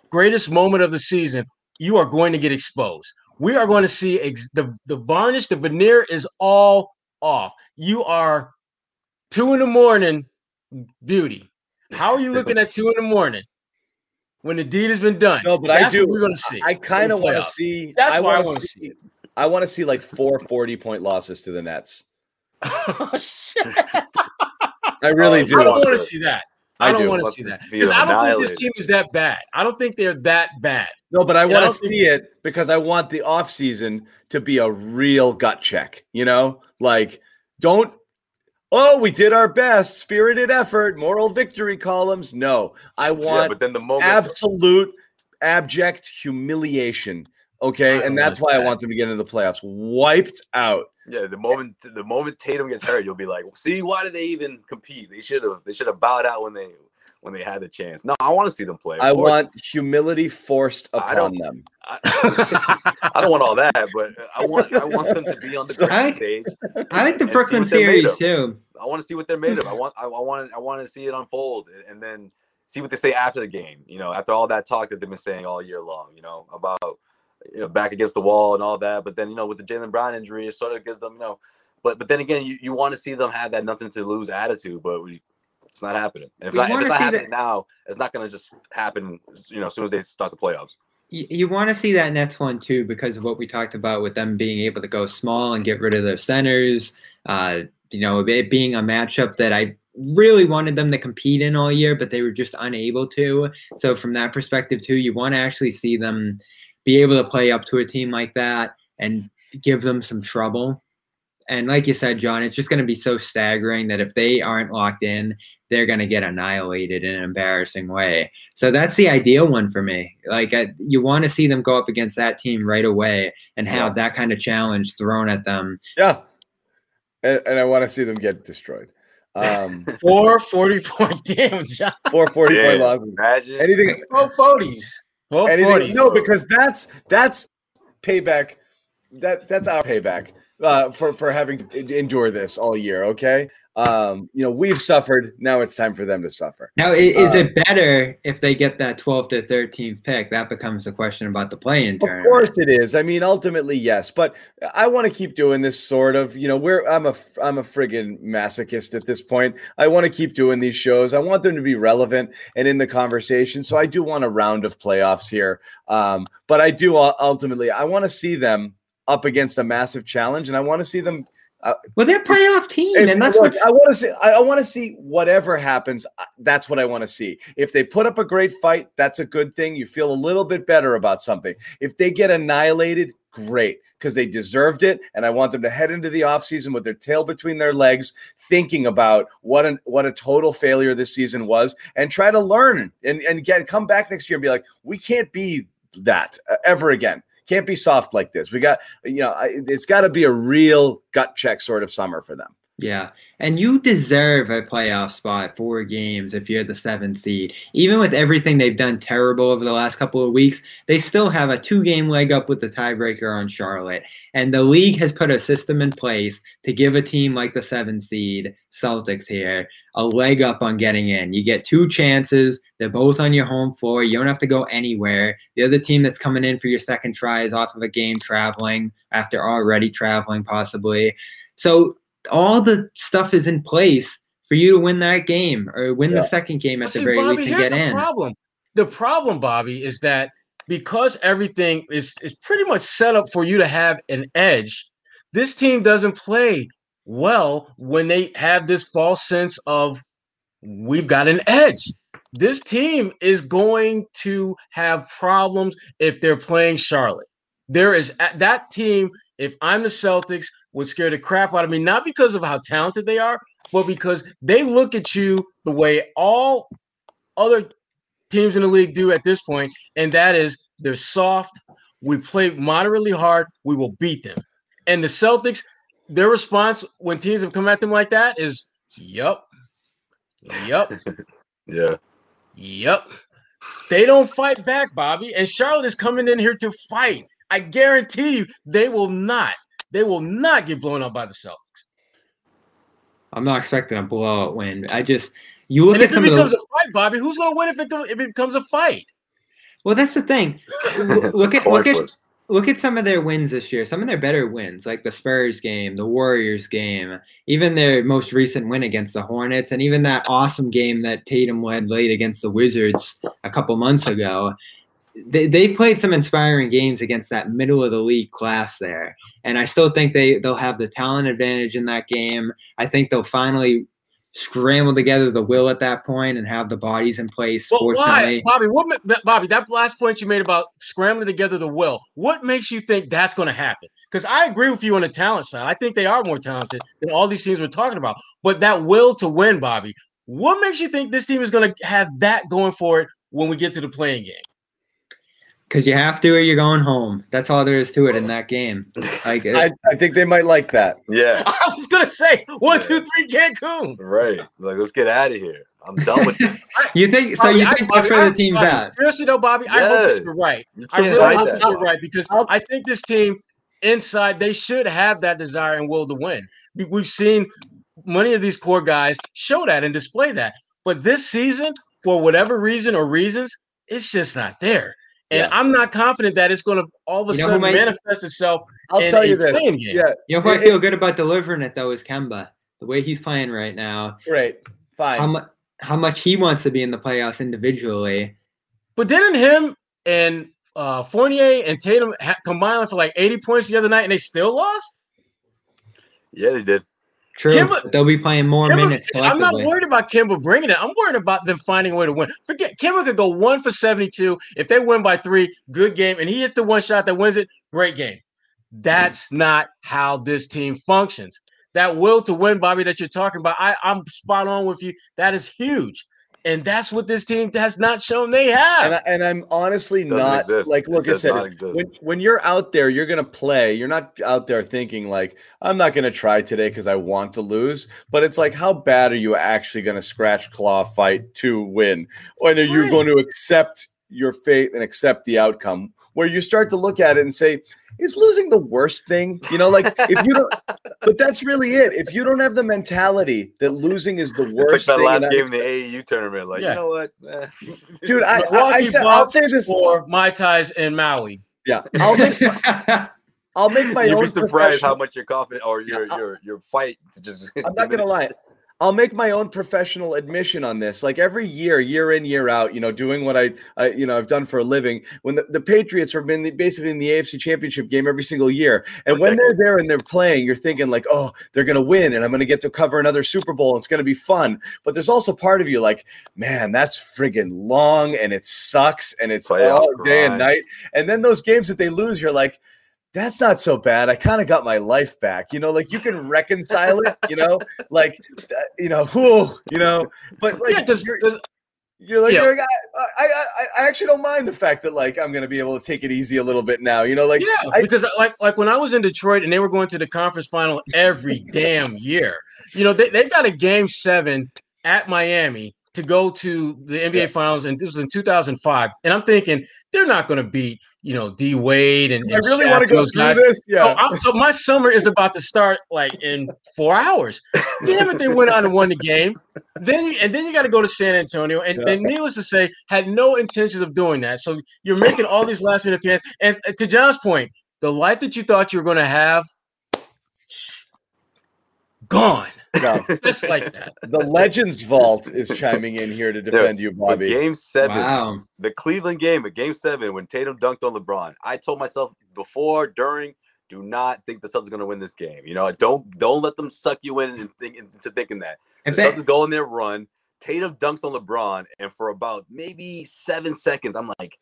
greatest moment of the season, you are going to get exposed. We are going to see ex- the the varnish, the veneer is all off. You are two in the morning, beauty. How are you looking at two in the morning? When the deed has been done. No, but I do. We're gonna see. I kind of want to see. That's I why I want to see. see. I want to see like four 40 point losses to the Nets. Oh, shit. I really Oh, do. I don't want to- see that. I I don't do. want to see that because I don't think this team is that bad. I don't think they're that bad. No, but I want to see it because I want the offseason to be a real gut check. You know, like don't. Oh, we did our best, spirited effort, moral victory columns. No, I want Yeah, but then the moment absolute abject humiliation. Okay, and that's why I want them to get into the playoffs wiped out. Yeah, the moment the moment Tatum gets hurt, you'll be like, "See, why did they even compete? They should have they should have bowed out when they when they had the chance." No, I want to see them play. I want humility forced I upon don't- them. I, I don't want all that, but I want I want them to be on the So- great stage. I like the and Brooklyn what they're made series too. I want to see what they're made of. I want I, I want I want to see it unfold and- and then see what they say after the game. You know, after all that talk that they've been saying all year long. You know about you know back against the wall and all that. But then you know with the Jaylen Brown injury, it sort of gives them you know. But but then again, you, you want to see them have that nothing to lose attitude, but we, it's not happening. And if, not, if it's not happening that- now, it's not going to just happen. You know, as soon as they start the playoffs. You, you want to see that Nets one too because of what we talked about with them being able to go small and get rid of their centers. Uh, you know, it being a matchup that I really wanted them to compete in all year, but they were just unable to. So from that perspective too, you want to actually see them be able to play up to a team like that and give them some trouble. And like you said, John, it's just going to be so staggering that if they aren't locked in, they're going to get annihilated in an embarrassing way. So that's the ideal one for me. Like I, you want to see them go up against that team right away and have that kind of challenge thrown at them. Yeah, and, and I want to see them get destroyed. Um, Four 40 point damn John. four 40 point Yeah, losses. Imagine Anything Four 40s. Four anything 40s. no because that's that's payback that that's our payback uh for for having to endure this all year okay? Um you know we've suffered now it's time for them to suffer. Now, is Um, it better if they get that 12th to 13th pick? That becomes the question about the play-in of tournament. course it is. I mean ultimately yes but i want to keep doing this sort of you know we're i'm a i'm a friggin masochist at this point. I want to keep doing these shows. I want them to be relevant and in the conversation so i do want a round of playoffs here. Um but i do ultimately i want to see them up against a massive challenge and i want to see them Well, they're a playoff team, If- and that's what I want to see. I, I want to see whatever happens. uh, That's what I want to see. If they put up a great fight, that's a good thing. You feel a little bit better about something. If they get annihilated, great, because they deserved it. And I want them to head into the offseason with their tail between their legs, thinking about what an what a total failure this season was, and try to learn and and again come back next year and be like, we can't be that uh, ever again. Can't be soft like this. We got, you know, it's got to be a real gut check sort of summer for them. Yeah, and you deserve a playoff spot, four games if you're the seventh seed. Even with everything they've done terrible over the last couple of weeks, they still have a two-game leg up with the tiebreaker on Charlotte. And the league has put a system in place to give a team like the seventh seed Celtics here a leg up on getting in. You get two chances. They're both on your home floor. You don't have to go anywhere. The other team that's coming in for your second try is off of a game traveling after already traveling, possibly. So all the stuff is in place for you to win that game or win Yeah. the second game at Well, the see, very Bobby, least and get the in. problem. The problem, Bobby, is that because everything is is pretty much set up for you to have an edge, this team doesn't play well when they have this false sense of we've got an edge. This team is going to have problems if they're playing Charlotte. There is that team. If I'm the Celtics, would scare the crap out of me, not because of how talented they are, but because they look at you the way all other teams in the league do at this point, and that is they're soft. We play moderately hard. We will beat them. And the Celtics, their response when teams have come at them like that is, "Yup, yup, Yeah. yup." They don't fight back, Bobby. And Charlotte is coming in here to fight. I guarantee you, they will not. They will not get blown up by the Celtics. I'm not expecting a blowout win. I just you look and at if it some of becomes the a fight, Bobby, who's going to win if it, if it becomes a fight? well, that's the thing. Look at look at look at some of their wins this year. Some of their better wins, like the Spurs game, the Warriors game, even their most recent win against the Hornets, and even that awesome game that Tatum led late against the Wizards a couple months ago. They they've played some inspiring games against that middle of the league class there, and I still think they they'll have the talent advantage in that game. I think they'll finally scramble together the will at that point and have the bodies in place. Well, why, Bobby? What, Bobby? That last point you made about scrambling together the will. What makes you think that's going to happen? Because I agree with you on the talent side. I think they are more talented than all these teams we're talking about. But that will to win, Bobby. What makes you think this team is going to have that going for it when we get to the play-in game? Because you have to or you're going home. That's all there is to it in that game. Like I, I think they might like that. Yeah, I was going to say one, two, three, Cancun. right. Like, let's get out of here. I'm done with this. you think so? Bobby, You I- think that's Bobby, where the team's Bobby, at? Seriously though, Bobby, I hope that you're right. You I can't really hide hope that. that you're right because I think this team inside they should have that desire and will to win. We've seen many of these core guys show that and display that, but this season, for whatever reason or reasons, it's just not there. And Yeah. I'm not confident that it's going to all of a You know sudden might- manifest itself I'll in tell you this. play-in game. Yeah, You know who I It- feel good about delivering it though is Kemba. The way he's playing right now, great, fine. how much how much he wants to be in the playoffs individually. But didn't him and uh, Fournier and Tatum ha- combine for like 80 points the other night and they still lost? Yeah, they did. True, Kemba- they'll be playing more Kemba- minutes I'm not worried about Kemba bringing it. I'm worried about them finding a way to win. Forget Kemba could go one for 72. If they win by three, good game. And he hits the one shot that wins it, great game. That's not how this team functions. That will to win, Bobby, that you're talking about, I, I'm spot on with you. That is huge. And that's what this team has not shown they have. and, I, and I'm honestly Doesn't not exist. like look I does said when when you're out there you're gonna play you're not out there thinking like I'm not gonna try today because I want to lose but it's like how bad are you actually gonna scratch claw fight to win or are you Right. going to accept your fate and accept the outcome where you start to look at it and say is losing the worst thing you know like if you don't but that's really it if you don't have the mentality that losing is the It's like worst that thing last game in the AAU tournament. Like, Yeah. you know what? Dude I, I, I, said, I'll say this for Mai Tais in Maui. yeah I'll make I'll make my You'd own be surprised how much your confidence or your I'll- your your fight to just. I'm not gonna lie. I'll make my own professional admission on this. Like every year, year in, year out, you know, doing what I, I you know, I've done for a living. When the, the Patriots have been the- basically in the AFC Championship game every single year, and when they're there and they're playing, you're thinking like, oh, they're gonna win, and I'm gonna get to cover another Super Bowl. It's gonna be fun. But there's also part of you like, man, that's friggin' long, and it sucks, and it's Playoff all day and night. And then those games that they lose, you're like that's not so bad. I kind of got my life back. You know, like you can reconcile it, you know, like, uh, you know, who, you know, but like, yeah, because you're, you're like, yeah. you're like, I, I, I, I actually don't mind the fact that like I'm going to be able to take it easy a little bit now, you know, like, yeah, I- because like like when I was in Detroit and they were going to the conference final every damn year. You know, they, they've got a game seven at Miami to go to the NBA Yeah. finals, and this was in 2005. And I'm thinking they're not going to beat, you know, D Wade and, I really want to go those guys. this. So, Yeah. I'm, so my summer is about to start like in four hours. Damn it, they went on and won the game. Then you, and then you got to go to San Antonio, and, Yeah. and needless to say, had no intentions of doing that. So you're making all these last minute plans. And to John's point, the life that you thought you were going to have, gone No, just like that. the Legends Vault is chiming in here to defend you, Bobby. game seven, wow. the Cleveland game at game seven, when Tatum dunked on LeBron, I told myself before, during, do not think the Celtics going to win this game. You know, don't don't let them suck you in and think into thinking that. If the they, Celtics go on their run. Tatum dunks on LeBron, and for about maybe seven seconds, I'm like,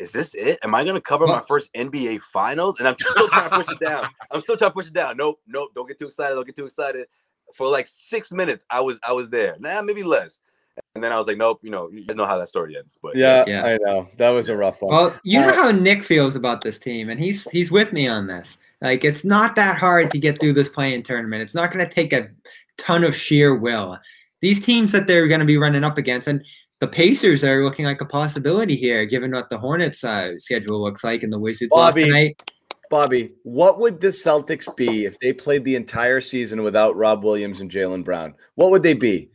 "Is this it? Am I going to cover my first NBA Finals?" And I'm still trying to push it down. I'm still trying to push it down. Nope, nope. Don't get too excited. Don't get too excited. For like six minutes, I was I was there. Nah, maybe less. And then I was like, "Nope." You know, you guys know how that story ends. But yeah, Yeah. I know that was a rough one. well, you know Uh, how Nick feels about this team, and he's he's with me on this. Like, it's not that hard to get through this play-in tournament. It's not going to take a ton of sheer will. These teams that they're going to be running up against, and the Pacers are looking like a possibility here, given what the Hornets' uh, schedule looks like, and the Wizards lost Bobby, tonight. Bobby, what would the Celtics be if they played the entire season without Rob Williams and Jaylen Brown? What would they be?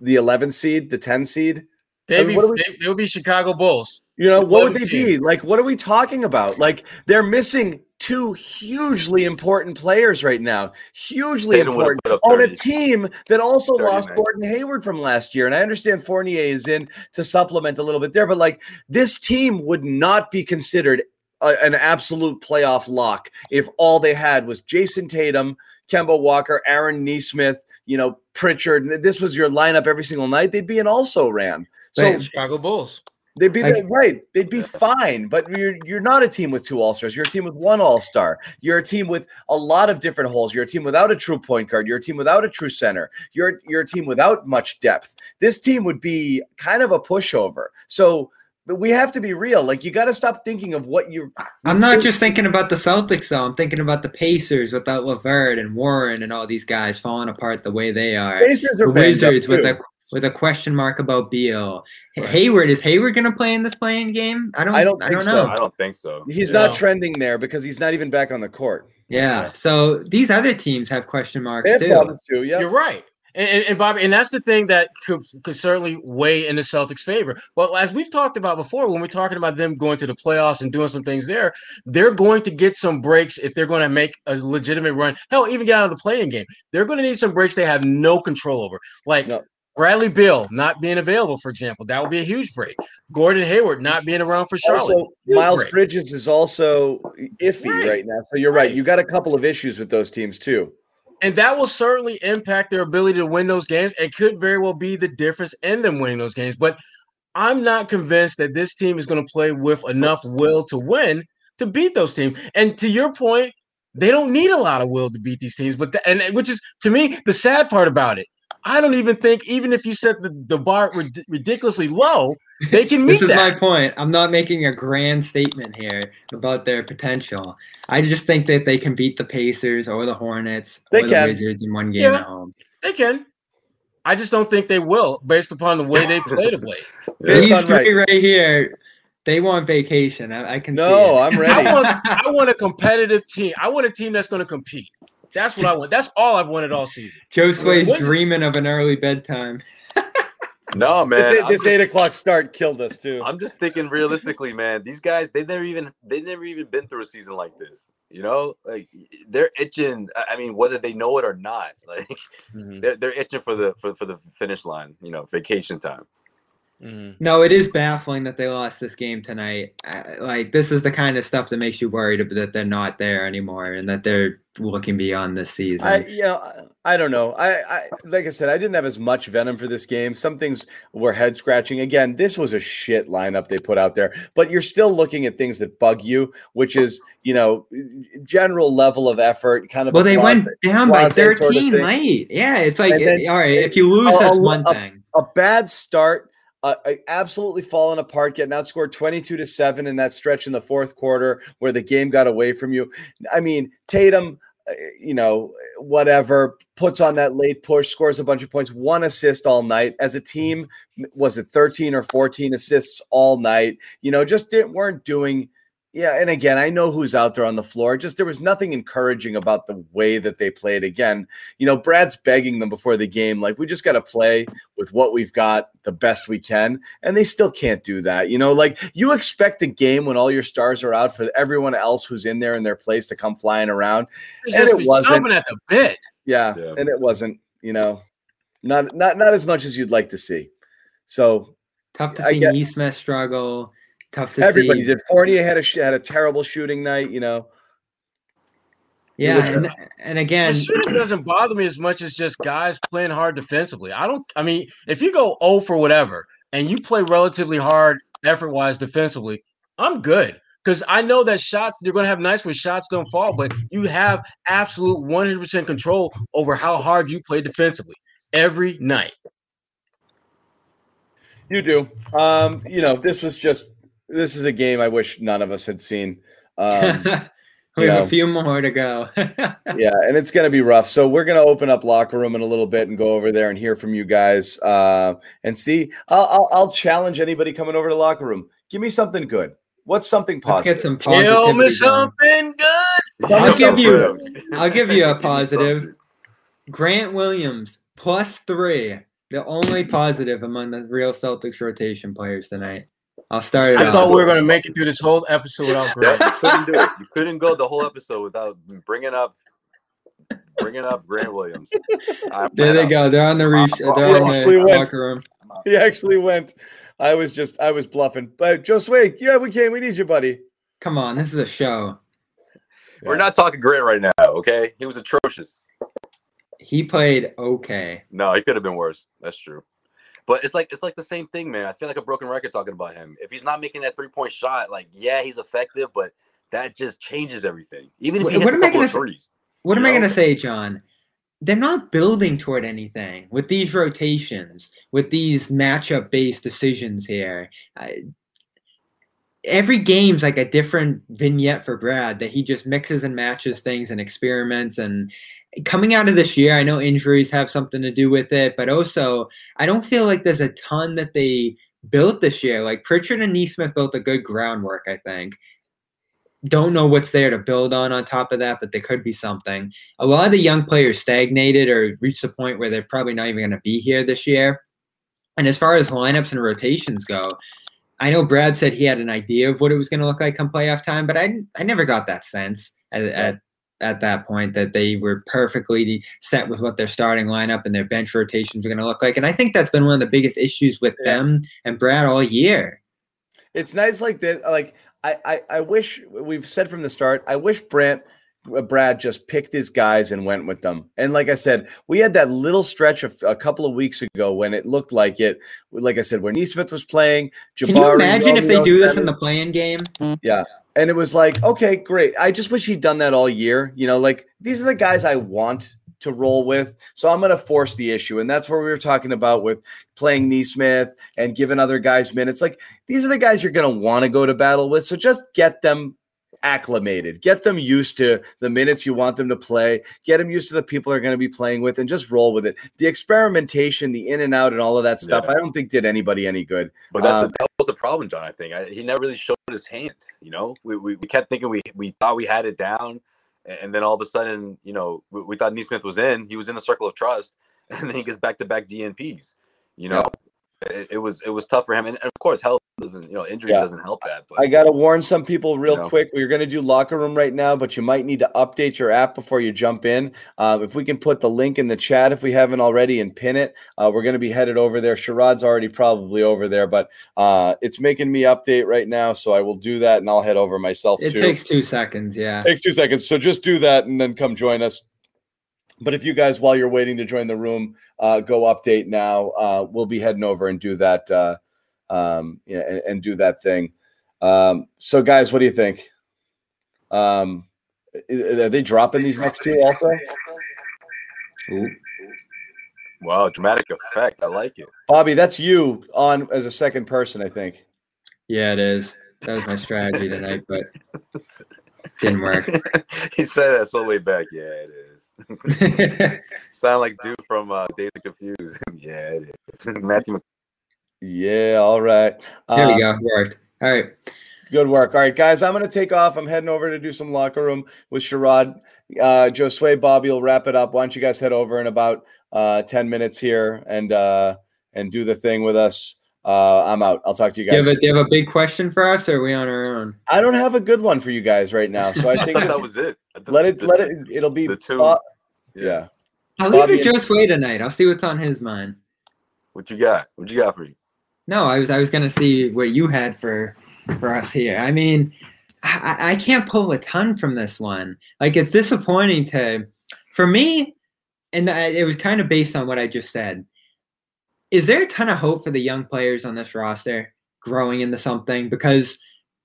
The 11 seed, the 10 seed? They'd mean, be, we- they, they would be Chicago Bulls. You know, what would they be? Like, what are we talking about? Like, they're missing two hugely important players right now. Hugely important on a team that also 30 lost. Gordon Hayward from last year. And I understand Fournier is in to supplement a little bit there, but like, this team would not be considered a, an absolute playoff lock if all they had was Jayson Tatum, Kemba Walker, Aaron Nesmith, you know, Pritchard. and This was your lineup every single night. They'd be an also ran. So Right. Chicago Bulls. They'd be I- right. They'd be fine, but you're you're not a team with two all stars. You're a team with one all star. You're a team with a lot of different holes. You're a team without a true point guard. You're a team without a true center. You're you're a team without much depth. This team would be kind of a pushover. So but we have to be real. Like you got to stop thinking of what you're. I'm not just thinking about the Celtics though. I'm thinking about the Pacers without LeVert and Warren and all these guys falling apart the way they are. Pacers are the Wizards with too. A with a question mark about Beal. Hayward is Hayward going to play in this play-in game? I don't. I don't I think don't so. know. I don't think so. He's No. not trending there because he's not even back on the court. Yeah. So these other teams have question marks They have too. too. Yeah. You're right. And, and, and Bobby, and that's the thing that could, could certainly weigh in the Celtics' favor. But as we've talked about before, when we're talking about them going to the playoffs and doing some things there, they're going to get some breaks if they're going to make a legitimate run. Hell, even get out of the play-in game. They're going to need some breaks they have no control over. Like No. Bradley Beal not being available, for example, that would be a huge break. Gordon Hayward not being around for Charlotte. Also, Miles break. Bridges is also iffy Right. right, now. So you're right. You got a couple of issues with those teams too. And that will certainly impact their ability to win those games and could very well be the difference in them winning those games. But I'm not convinced that this team is going to play with enough will to win to beat those teams. And to your point, they don't need a lot of will to beat these teams. But the, and which is to me the sad part about it. I don't even think even if you set the, the bar rid- ridiculously low, they can meet This is that. my point. I'm not making a grand statement here about their potential. I just think that they can beat the Pacers or the Hornets They or the can. Wizards in one game Yeah. at home. they can. I just don't think they will, based upon the way they play to play. Based These three right. here, they want vacation. I, I can see No. I'm I ready. want I want a competitive team. I want a team that's going to compete. That's what I want. That's all I've wanted all season. Josue's What- dreaming of an early bedtime. No, man. this, I'm this just- eight o'clock start killed us too. I'm just thinking realistically, man. These guys, they never even they never even been through a season like this. You know, like they're itching. I I mean, whether they know it or not, like Mhm. they're they're itching for the for, for the finish line. You know, vacation time. No, it is baffling that they lost this game tonight. Uh, like this is the kind of stuff that makes you worried that they're not there anymore and that they're looking beyond this season. I, you know, I I don't know. I, I, like I said, I didn't have as much venom for this game. Some things were head scratching. Again, this was a shit lineup they put out there, but you're still looking at things that bug you, which is, you know, general level of effort, kind of. well, they blase- went down by blase sort of 13 late. Yeah, it's like And then- all right. If you lose, a- that's a- one a- thing. a bad start, uh, absolutely falling apart, getting outscored 22 to 7 in that stretch in the fourth quarter where the game got away from you. I mean, Tatum, uh, you know, whatever, puts on that late push, scores a bunch of points, one assist all night. As a team, was it 13 or 14 assists all night? You know, just didn't, weren't doing. Yeah, and again, I know who's out there on the floor. Just there was nothing encouraging about the way that they played. Again, you know, Brad's begging them before the game, like we just got to play with what we've got the best we can, and they still can't do that. You know, like you expect a game when all your stars are out for everyone else who's in there in their place to come flying around, It's and it wasn't. jumping at the bit. Yeah, Yeah. and it wasn't. You know, not not not as much as you'd like to see. So Tough to see get- Nesmith struggle. Tough to everybody see. did. Fournier had a had a terrible shooting night. You know, Yeah, and, and again, The shooting doesn't bother me as much as just guys playing hard defensively. I don't. I mean, if you go 0 for whatever and you play relatively hard effort wise defensively, I'm good because I know that shots you're going to have nights where shots don't fall, but you have absolute 100% control over how hard you play defensively every night. you do. Um, you know, this was just this is a game I wish none of us had seen. Um, we have know. a few more to go. yeah, and it's going to be rough. So we're going to open up locker room in a little bit and go over there and hear from you guys uh, and see. I'll, I'll, I'll challenge anybody coming over to locker room. Give me something good. What's something positive? Let's get some Kill positivity. me going. something good. I'll Something give you- I'll give you a positive. Grant Williams plus three, the only positive among the real Celtics rotation players tonight. I'll start it I off. thought we were going to make it through this whole episode without Grant. you couldn't do it. You couldn't go the whole episode without bringing up bringing up Grant Williams. I- There they go. They're on the reach. He They're on actually the went. locker room. He actually went. I was just I was bluffing. But Josue, yeah, we can. We need you, buddy. Come on, this is a show. We're not talking Grant right now, okay? He was atrocious. He played okay. No, he could have been worse. That's true. But it's like it's like the same thing, man. I feel like a broken record talking about him. If he's not making that three point shot, like yeah, he's effective, but that just changes everything. Even if What- he hits what a am I gonna threes. What am I going to say, John? They're not building toward anything with these rotations, with these matchup based decisions here. I, every game's like a different vignette for Brad that he just mixes and matches things and experiments. And coming out of this year, I know injuries have something to do with it, but also I don't feel like there's a ton that they built this year. Like Pritchard and Nesmith built a good groundwork, I think don't know what's there to build on on top of that, but there could be something. A lot of the young players stagnated or reached the point where they're probably not even going to be here this year. And as far as lineups and rotations go, I know Brad said he had an idea of what it was going to look like come playoff time, but I I never got that sense at, at at that point that they were perfectly set with what their starting lineup and their bench rotations were going to look like. And I think that's been one of the biggest issues with them and Brad all year. It's nice like that. Like I, I, I wish we've said from the start. I wish Brant, uh, Brad just picked his guys and went with them. And like I said, we had that little stretch of a couple of weeks ago when it looked like it. Like I said, when Nesmith was playing, Jabari, Can you imagine if they do this in the play-in game? Yeah. And it was like, okay, great. I just wish he'd done that all year. You know, like these are the guys I want to roll with. So I'm going to force the issue. And that's where we were talking about with playing Nesmith and giving other guys minutes. Like these are the guys you're going to want to go to battle with. So just get them acclimated, get them used to the minutes you want them to play, get them used to the people they're going to be playing with, and just roll with it. The experimentation, the in and out, and all of that stuff, Yeah. I don't think did anybody any good. But that's Um, the, that was the problem, John. I think I, he never really showed his hand. You know, we, we, we kept thinking we we thought we had it down, and, then all of a sudden, you know, we, we thought Nesmith was in. He was in the circle of trust, and then he gets back to back DNPs. You know, it, it was it was tough for him, and, and of course, health doesn't you know injuries Yeah. doesn't help that. But I got to warn some people real know. quick. We're going to do locker room right now, but you might need to update your app before you jump in. Uh, if we can put the link in the chat, if we haven't already, and pin it, uh, we're going to be headed over there. Sherrod's already probably over there, but uh, it's making me update right now, so I will do that, and I'll head over myself It too. takes two seconds, yeah. Takes two seconds, so just do that and then come join us. But if you guys, while you're waiting to join the room, uh, go update now. Uh, we'll be heading over and do that, uh, um, yeah, and, and do that thing. Um, so, guys, what do you think? Um, are they dropping these next two also? wow, dramatic effect. I like it. Bobby, that's you on as a second person, I think. Yeah, it is. That was my strategy tonight, but didn't work. he said that so way back. Yeah, it is. Sound like dude from uh, Dazed and Confused. yeah, it is. Matthew. Yeah, all right. There Um, we go. Worked. All right. Good work. All right, guys, I'm going to take off. I'm heading over to do some locker room with Sherrod. Uh, Josue, Bobby will wrap it up. Why don't you guys head over in about uh, 10 minutes here and uh, and do the thing with us? Uh, I'm out. I'll talk to you Do you, guys. have a, do you have a big question for us, or are we on our own? I don't have a good one for you guys right now, so I I think thought that was it. I let it the- let it. It'll be the two. Bob- yeah. I'll leave it to Josue tonight. I'll see what's on his mind. What you got? What you got for me? No, I was I was gonna see what you had for for us here. I mean, I, I can't pull a ton from this one. Like it's disappointing to for me, and I, it was kind of based on what I just said. Is there a ton of hope for the young players on this roster growing into something? Because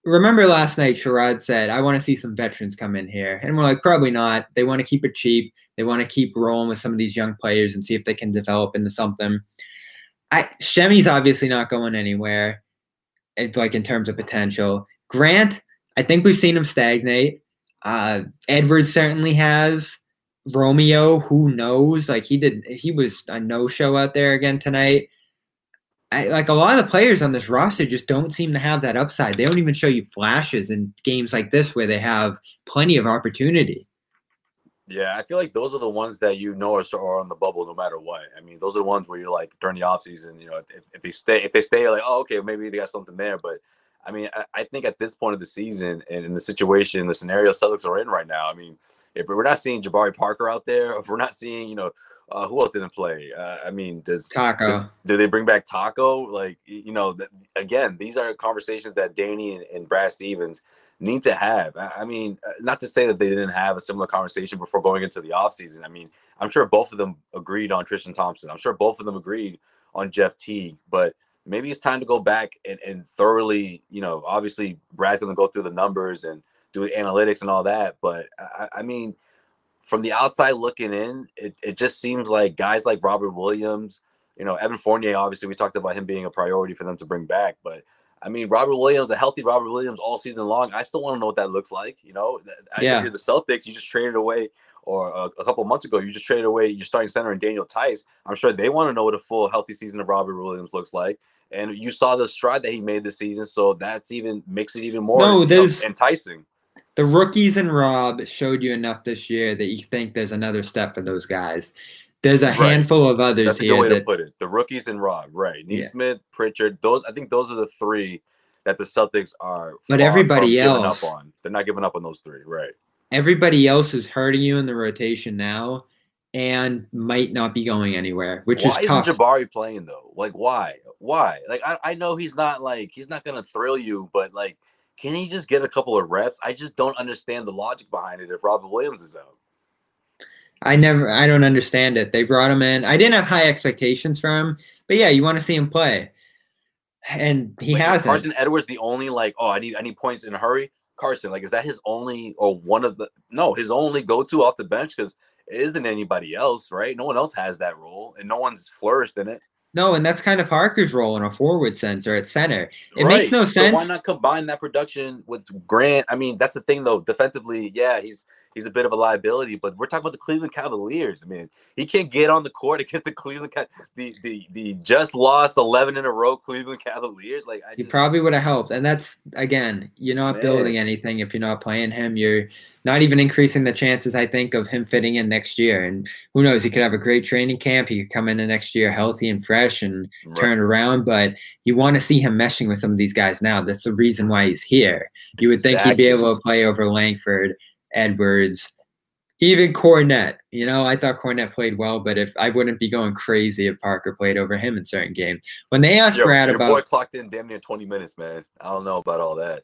remember last night, Sherrod said, "I want to see some veterans come in here," and we're like, probably not. They want to keep it cheap. They want to keep rolling with some of these young players and see if they can develop into something. I Semi's obviously not going anywhere. It's like in terms of potential. Grant, I think we've seen him stagnate. Uh, Edwards certainly has. Romeo, who knows? Like he did, he was a no-show out there again tonight. I, like a lot of the players on this roster just don't seem to have that upside. They don't even show you flashes in games like this where they have plenty of opportunity. Yeah, I feel like those are the ones that you know are, are on the bubble no matter what. I mean, those are the ones where you're like during the offseason, you know, if, if they stay, if they stay, like, oh, okay, maybe they got something there. But I mean, I, I think at this point of the season and in the situation, the scenario Celtics are in right now, I mean, if we're not seeing Jabari Parker out there, if we're not seeing, you know, uh, who else didn't play? Uh, I mean, does Tacko? Do, they bring back Tacko? Like, you know, th- again, these are conversations that Danny and, and Brad Stevens need to have. I mean, uh, not to say that they didn't have a similar conversation before going into the offseason. I mean, I'm sure both of them agreed on Tristan Thompson. I'm sure both of them agreed on Jeff Teague, but maybe it's time to go back and, and thoroughly, you know, obviously Brad's going to go through the numbers and do analytics and all that. But I, I mean, from the outside looking in, it, it just seems like guys like Robert Williams, you know, Evan Fournier, obviously we talked about him being a priority for them to bring back, but I mean, Robert Williams, a healthy Robert Williams all season long. I still want to know what that looks like. You know, I yeah. you're the Celtics. You just traded away, or a, a couple months ago, you just traded away your starting center and Daniel Theis. I'm sure they want to know what a full healthy season of Robert Williams looks like. And you saw the stride that he made this season, so that's even makes it even more no, enticing. The rookies and Rob showed you enough this year that you think there's another step for those guys. There's a right. handful of others That's here. way that, to put it. The rookies and Rob, right? Nesmith, yeah. Pritchard. Those I think those are the three that the Celtics are. But everybody else, up on. they're not giving up on those three, right? Everybody else is hurting you in the rotation now, and might not be going anywhere, which why is tough. Isn't Jabari playing though? Like why? Why? Like I, I know he's not like he's not gonna thrill you, but like, can he just get a couple of reps? I just don't understand the logic behind it if Robert Williams is out. I never, I don't understand it. They brought him in. I didn't have high expectations for him, but yeah, you want to see him play, and he hasn't. Carson Edwards the only like, oh, I need, I need points in a hurry. Carson, like, is that his only or one of the? No, his only go-to off the bench because it isn't anybody else, right? No one else has that role, and no one's flourished in it. No, and that's kind of Parker's role in a forward sense or at center. It right. makes no sense. So why not combine that production with Grant? I mean, that's the thing though. Defensively, yeah, he's he's a bit of a liability. But we're talking about the Cleveland Cavaliers. I mean, he can't get on the court against the Cleveland the the the just lost eleven in a row Cleveland Cavaliers. Like I he probably would have helped. And that's again, you're not man. building anything if you're not playing him. You're not even increasing the chances, I think, of him fitting in next year. And who knows, he could have a great training camp. He could come in the next year healthy and fresh and right. turn around. But you want to see him meshing with some of these guys now. That's the reason why he's here. You would exactly. think he'd be able to play over Langford Edwards, even Kornet. You know, I thought Kornet played well, but if I wouldn't be going crazy if Parker played over him in certain games. When they asked Yo, Brad your about boy clocked in damn near 20 minutes, man. I don't know about all that.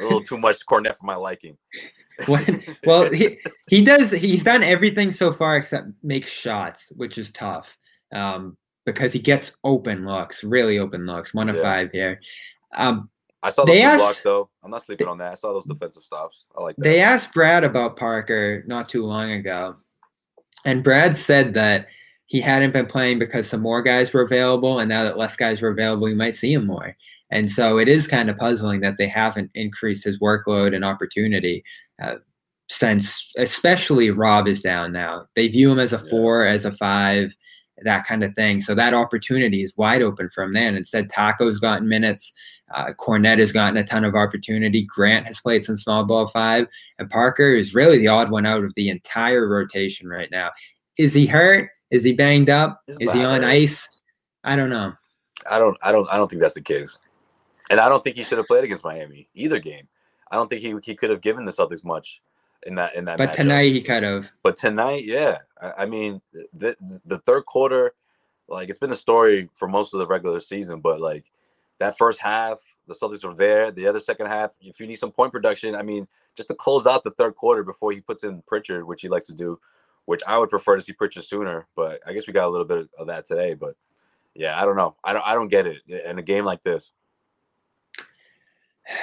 A little too much Kornet for my liking. when, well, he, he does. He's done everything so far except make shots, which is tough um, because he gets open looks, really open looks. One of yeah. five here. Um, I saw those they asked, blocks though. I'm not sleeping on that. I saw those defensive stops. I like that. They asked Brad about Parker not too long ago. And Brad said that he hadn't been playing because some more guys were available, and now that less guys were available, you might see him more. And so it is kind of puzzling that they haven't increased his workload and opportunity uh, since, especially Rob is down now. They view him as a four, as a five, that kind of thing. So that opportunity is wide open for him then. Instead, Tacko's gotten minutes. Uh, has gotten a ton of opportunity. Grant has played some small ball five, and Parker is really the odd one out of the entire rotation right now. Is he hurt? Is he banged up? He's is he on ice? I don't know. I don't. I don't. I don't think that's the case, and I don't think he should have played against Miami either game. I don't think he he could have given the Celtics much in that in that. But matchup. tonight he could have. But tonight, yeah. I, I mean, the the third quarter, like it's been the story for most of the regular season, but like that first half, the Celtics were there. The other second half, if you need some point production, I mean, just to close out the third quarter before he puts in Pritchard, which he likes to do, which I would prefer to see Pritchard sooner. But I guess we got a little bit of that today. But yeah, I don't know. I don't. I don't get it in a game like this.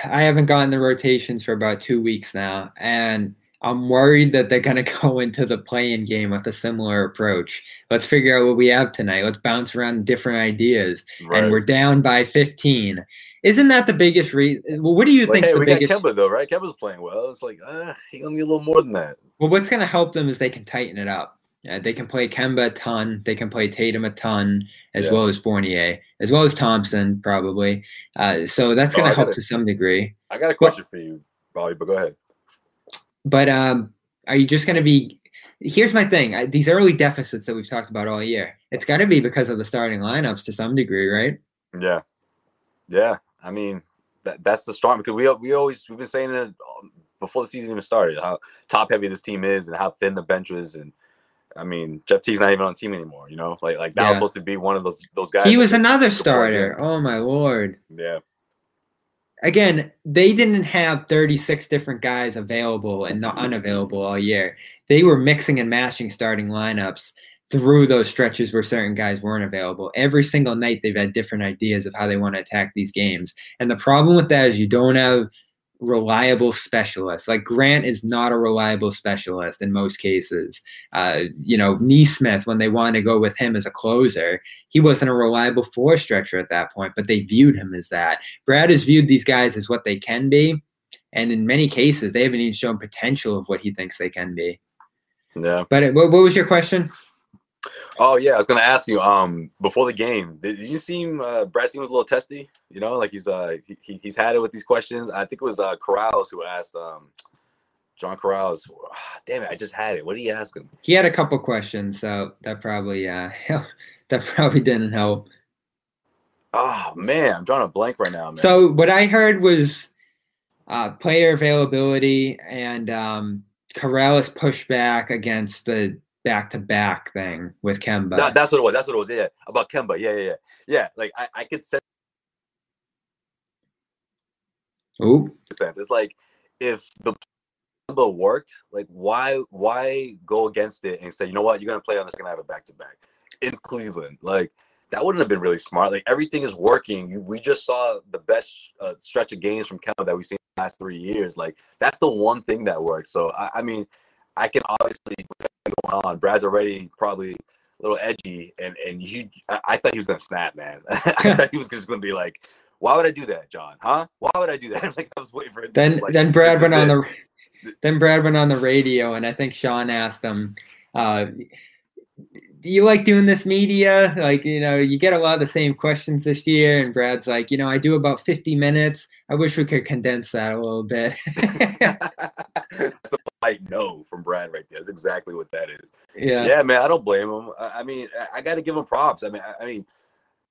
I haven't gotten the rotations for about two weeks now, and I'm worried that they're going to go into the play-in game with a similar approach. Let's figure out what we have tonight. Let's bounce around different ideas. Right. And we're down by 15. Isn't that the biggest reason? Well, what do you well, think? Hey, we biggest... got Kemba though, right? Kemba's playing well. It's like, uh, he gonna need a little more than that. Well, what's gonna help them is they can tighten it up. Uh, they can play Kemba a ton. They can play Tatum a ton, as yeah. well as Fournier, as well as Thompson, probably. Uh, so that's going to oh, help to some degree. I got a question but, for you, Bobby, but go ahead. But um, are you just going to be here's my thing: I, these early deficits that we've talked about all year, it's got to be because of the starting lineups to some degree, right? Yeah, yeah. I mean, that that's the storm because we we always we've been saying it um, before the season even started how top heavy this team is and how thin the bench is and. I mean, Jeff Teague's not even on the team anymore. You know, like like that Yeah. was supposed to be one of those those guys. He was another starter. Oh my lord! Yeah, Again, they didn't have 36 different guys available and not unavailable all year. They were mixing and matching starting lineups through those stretches where certain guys weren't available. Every single night, they've had different ideas of how they want to attack these games. And the problem with that is you don't have reliable specialists. Like Grant is not a reliable specialist in most cases. Uh, you know, Nesmith, when they wanted to go with him as a closer, he wasn't a reliable four stretcher at that point, but they viewed him as that. Brad has viewed these guys as what they can be. And in many cases, they haven't even shown potential of what he thinks they can be. yeah. But it, what, what was your question? Oh yeah, I was gonna ask you. Um, before the game, did, did you seem uh, Brad seems a little testy? You know, like he's uh he, he- he's had it with these questions. I think it was uh Karalis who asked um John Karalis. Damn it, I just had it. What did he ask him? He had a couple questions, so that probably uh, that probably didn't help. Oh man, I'm drawing a blank right now, man. So what I heard was uh, player availability and um, Karalis pushback against the back-to-back thing with Kemba. That- that's what it was. That's what it was. Yeah, about Kemba. Yeah, yeah, yeah. Yeah, like I, I could sense. Ooh. It's like if the Kemba worked, like why why go against it and say, you know what, you're gonna play on this, gonna have a back to back in Cleveland. Like that wouldn't have been really smart. Like everything is working. You- We just saw the best uh, stretch of games from Kemba that we've seen in the last three years. Like that's the one thing that works. So I, I mean, I can obviously going on. Brad's already probably a little edgy, and and you, I, I thought he was gonna snap, man. I thought he was just gonna be like. Why would I do that, John? Huh? Why would I do that? Like I was waiting for it. Then like, then Brad went on it. the then Brad went on the radio, and I think Sean asked him, uh, "Do you like doing this media? Like, you know, you get a lot of the same questions this year." And Brad's like, "You know, I do about fifty minutes. I wish we could condense that a little bit." That's a polite no from Brad right there. That's exactly what that is. Yeah. Yeah, man. I don't blame him. I, mean, I, got to give him props. I mean, I, I mean,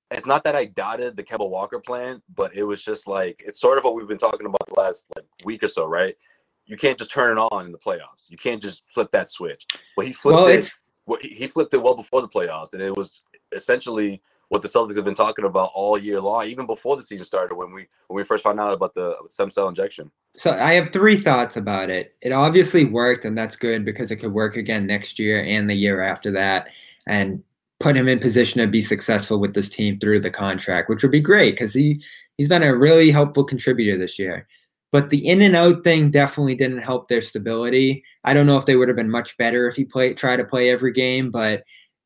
it's not that I doubted the Kemba Walker plan, but it was just like it's sort of what we've been talking about the last like week or so, right? You can't just turn it on in the playoffs. You can't just flip that switch. Well, he flipped Well, it. it's- he, flipped it well before the playoffs, and it was essentially what the Celtics have been talking about all year long, even before the season started. When we when we first found out about the stem cell injection. So I have three thoughts about it. It obviously worked, and that's good because it could work again next year and the year after that, and put him in position to be successful with this team through the contract, which would be great because he he's been a really helpful contributor this year. But the in and out thing definitely didn't help their stability. I don't know if they would have been much better if he played try to play every game, but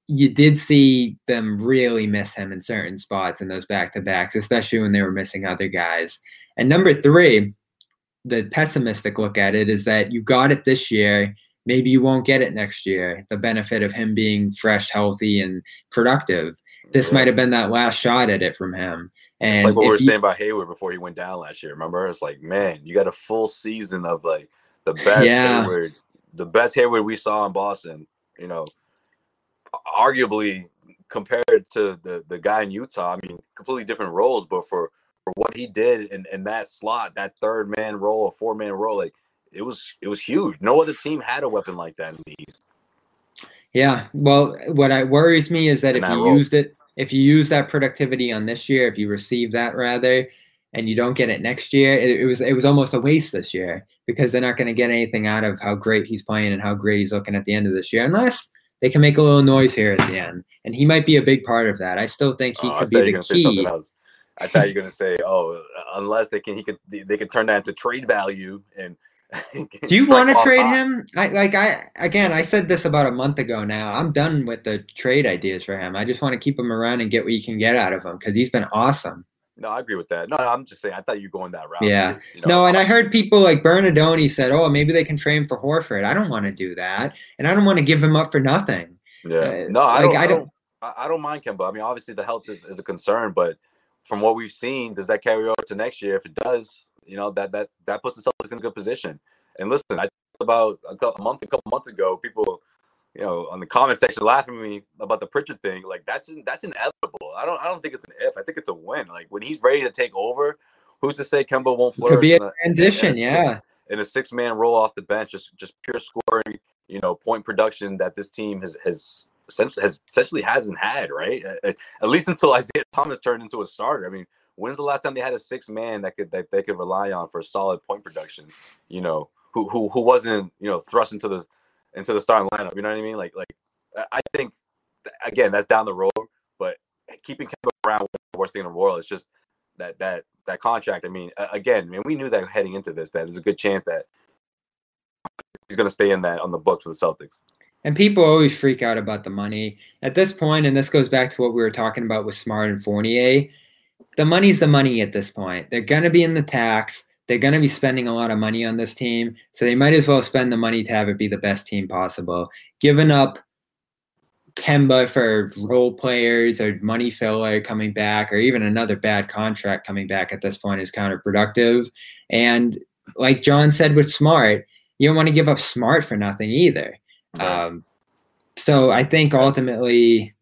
you did see them really miss him in certain spots in those back to backs, especially when they were missing other guys. And number three, the pessimistic look at it is that you got it this year. Maybe you won't get it next year. The benefit of him being fresh, healthy, and productive. This might have been that last shot at it from him. And It's like what we were you- saying about Hayward before he went down last year. Remember, it's like, man, you got a full season of like the best Yeah. Hayward, the best Hayward we saw in Boston. You know, arguably compared to the the guy in Utah. I mean, completely different roles, but for for what he did in, in that slot, that third man role, a four man role, like it was it was huge. No other team had a weapon like that in the East. Yeah. Well, what I worries me is that In if that you role. used it, if you use that productivity on this year, if you receive that rather, and you don't get it next year, it, it was it was almost a waste this year because they're not going to get anything out of how great he's playing and how great he's looking at the end of this year, unless they can make a little noise here at the end. And he might be a big part of that. I still think he Oh, could be the gonna say something key. I thought you were gonna say, oh, unless they can, he could, they could turn that into trade value and. Do you want to trade high. him? I like I again I said this about a month ago now. I'm done with the trade ideas for him. I just want to keep him around and get what you can get out of him because he's been awesome. No, I agree with that. No, no, I'm just saying. I thought you were going that route. Yeah. because, you know, No, and I heard people like Bernadoni said, "Oh, maybe they can trade him for Horford." I don't want to do that, and I don't want to give him up for nothing. Yeah. Uh, no, I like, don't. I I don't- I don't mind Kemba. I mean, obviously the health is, is a concern, but from what we've seen, does that carry over to next year? If it does, you know that that that puts the Celtics in a good position. And listen, I talked about a couple month, a couple months ago, people you know, on the comment section laughing at me about the Pritchard thing. Like that's that's inevitable. I don't I don't think it's an if. I think it's a win. Like when he's ready to take over, who's to say Kemba won't flourish? Could be a in transition, in yeah. Six, in a six man role off the bench, just just pure scoring, you know, point production that this team has has essentially has essentially hasn't had, right? At, at least until Isaiah Thomas turned into a starter. I mean, when's the last time they had a six man that could that they could rely on for solid point production? You know, who who who wasn't you know thrust into the into the starting lineup. You know what I mean? Like like I think again that's down the road, but keeping Kemba around the worst thing in the world. It's just that that that contract. I mean, again, I mean, we knew that heading into this that there's a good chance that he's going to stay in that on the books for the Celtics. And people always freak out about the money. At this point, and this goes back to what we were talking about with Smart and Fournier, the money's the money at this point. They're going to be in the tax. They're going to be spending a lot of money on this team. So they might as well spend the money to have it be the best team possible. Giving up Kemba for role players or money filler coming back or even another bad contract coming back at this point is counterproductive. And like John said with Smart, you don't want to give up Smart for nothing either. Right. Um, so I think ultimately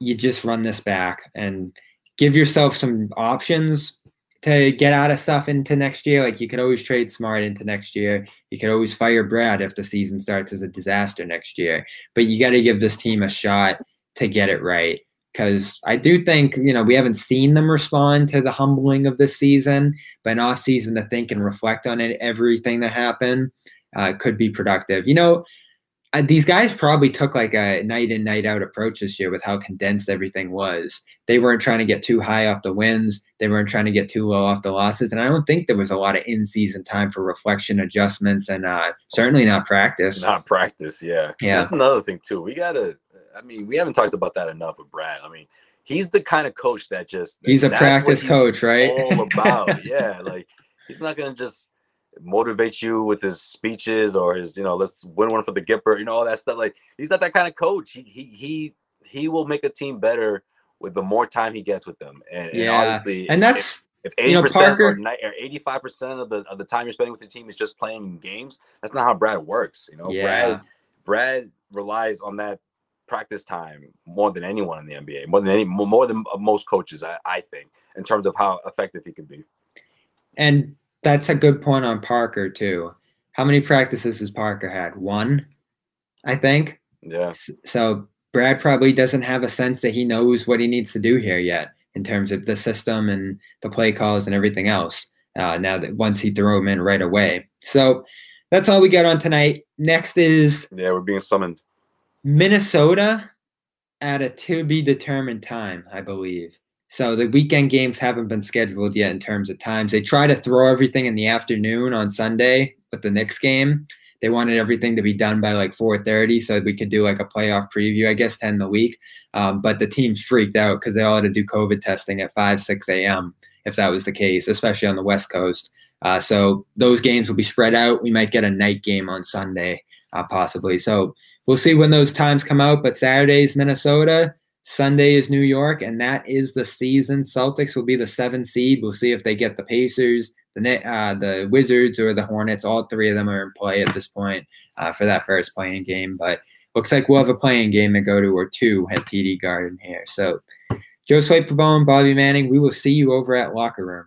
you just run this back and give yourself some options to get out of stuff into next year. Like you could always trade Smart into next year. You could always fire Brad if the season starts as a disaster next year. But you got to give this team a shot to get it right. Because I do think, you know, we haven't seen them respond to the humbling of this season, but an off season to think and reflect on it, everything that happened uh, could be productive. You know, uh, these guys probably took like a night in night out approach this year with how condensed everything was. They weren't trying to get too high off the wins. They weren't trying to get too low off the losses. And i don't think there was a lot of in season time for reflection adjustments and uh, certainly not practice. Not practice yeah. Yeah. That's another thing too. We gotta i mean we haven't talked about that enough with brad. I mean he's the kind of coach that just he's a practice he's coach right? all about. Yeah like he's not gonna just motivate you with his speeches or his, you know, let's win one for the Gipper, you know, all that stuff. Like he's not that kind of coach. He he he he will make a team better with the more time he gets with them. And, yeah. and obviously, and that's if eighty percent or eighty five percent of the of the time you're spending with your team is just playing games, that's not how Brad works. You know, yeah. Brad Brad relies on that practice time more than anyone in the NBA, more than any more than most coaches, I, I think, in terms of how effective he can be. And that's a good point on Parker too. How many practices has Parker had? One, I think. Yeah. So Brad probably doesn't have a sense that he knows what he needs to do here yet in terms of the system and the play calls and everything else. Uh, now that once he threw him in right away. So that's all we got on tonight. Next is yeah, we're being summoned. Minnesota at a to be determined time, I believe. So the weekend games haven't been scheduled yet in terms of times. They try to throw everything in the afternoon on Sunday with the Knicks game. They wanted everything to be done by like 4:30, so we could do like a playoff preview, I guess, 10 the week. Um, but the teams freaked out because they all had to do COVID testing at 5, 6 a.m. if that was the case, especially on the West Coast. Uh, so those games will be spread out. We might get a night game on Sunday, uh, possibly. So we'll see when those times come out. But Saturday's Minnesota. Sunday is New York, and that is the season. Celtics will be the seven seed. We'll see if they get the Pacers, the uh, the Wizards, or the Hornets. All three of them are in play at this point uh, for that first play-in game. But looks like we'll have a play-in game to go to or two at TD Garden here. So, Joe Swipe Pavone, Bobby Manning, we will see you over at Locker Room.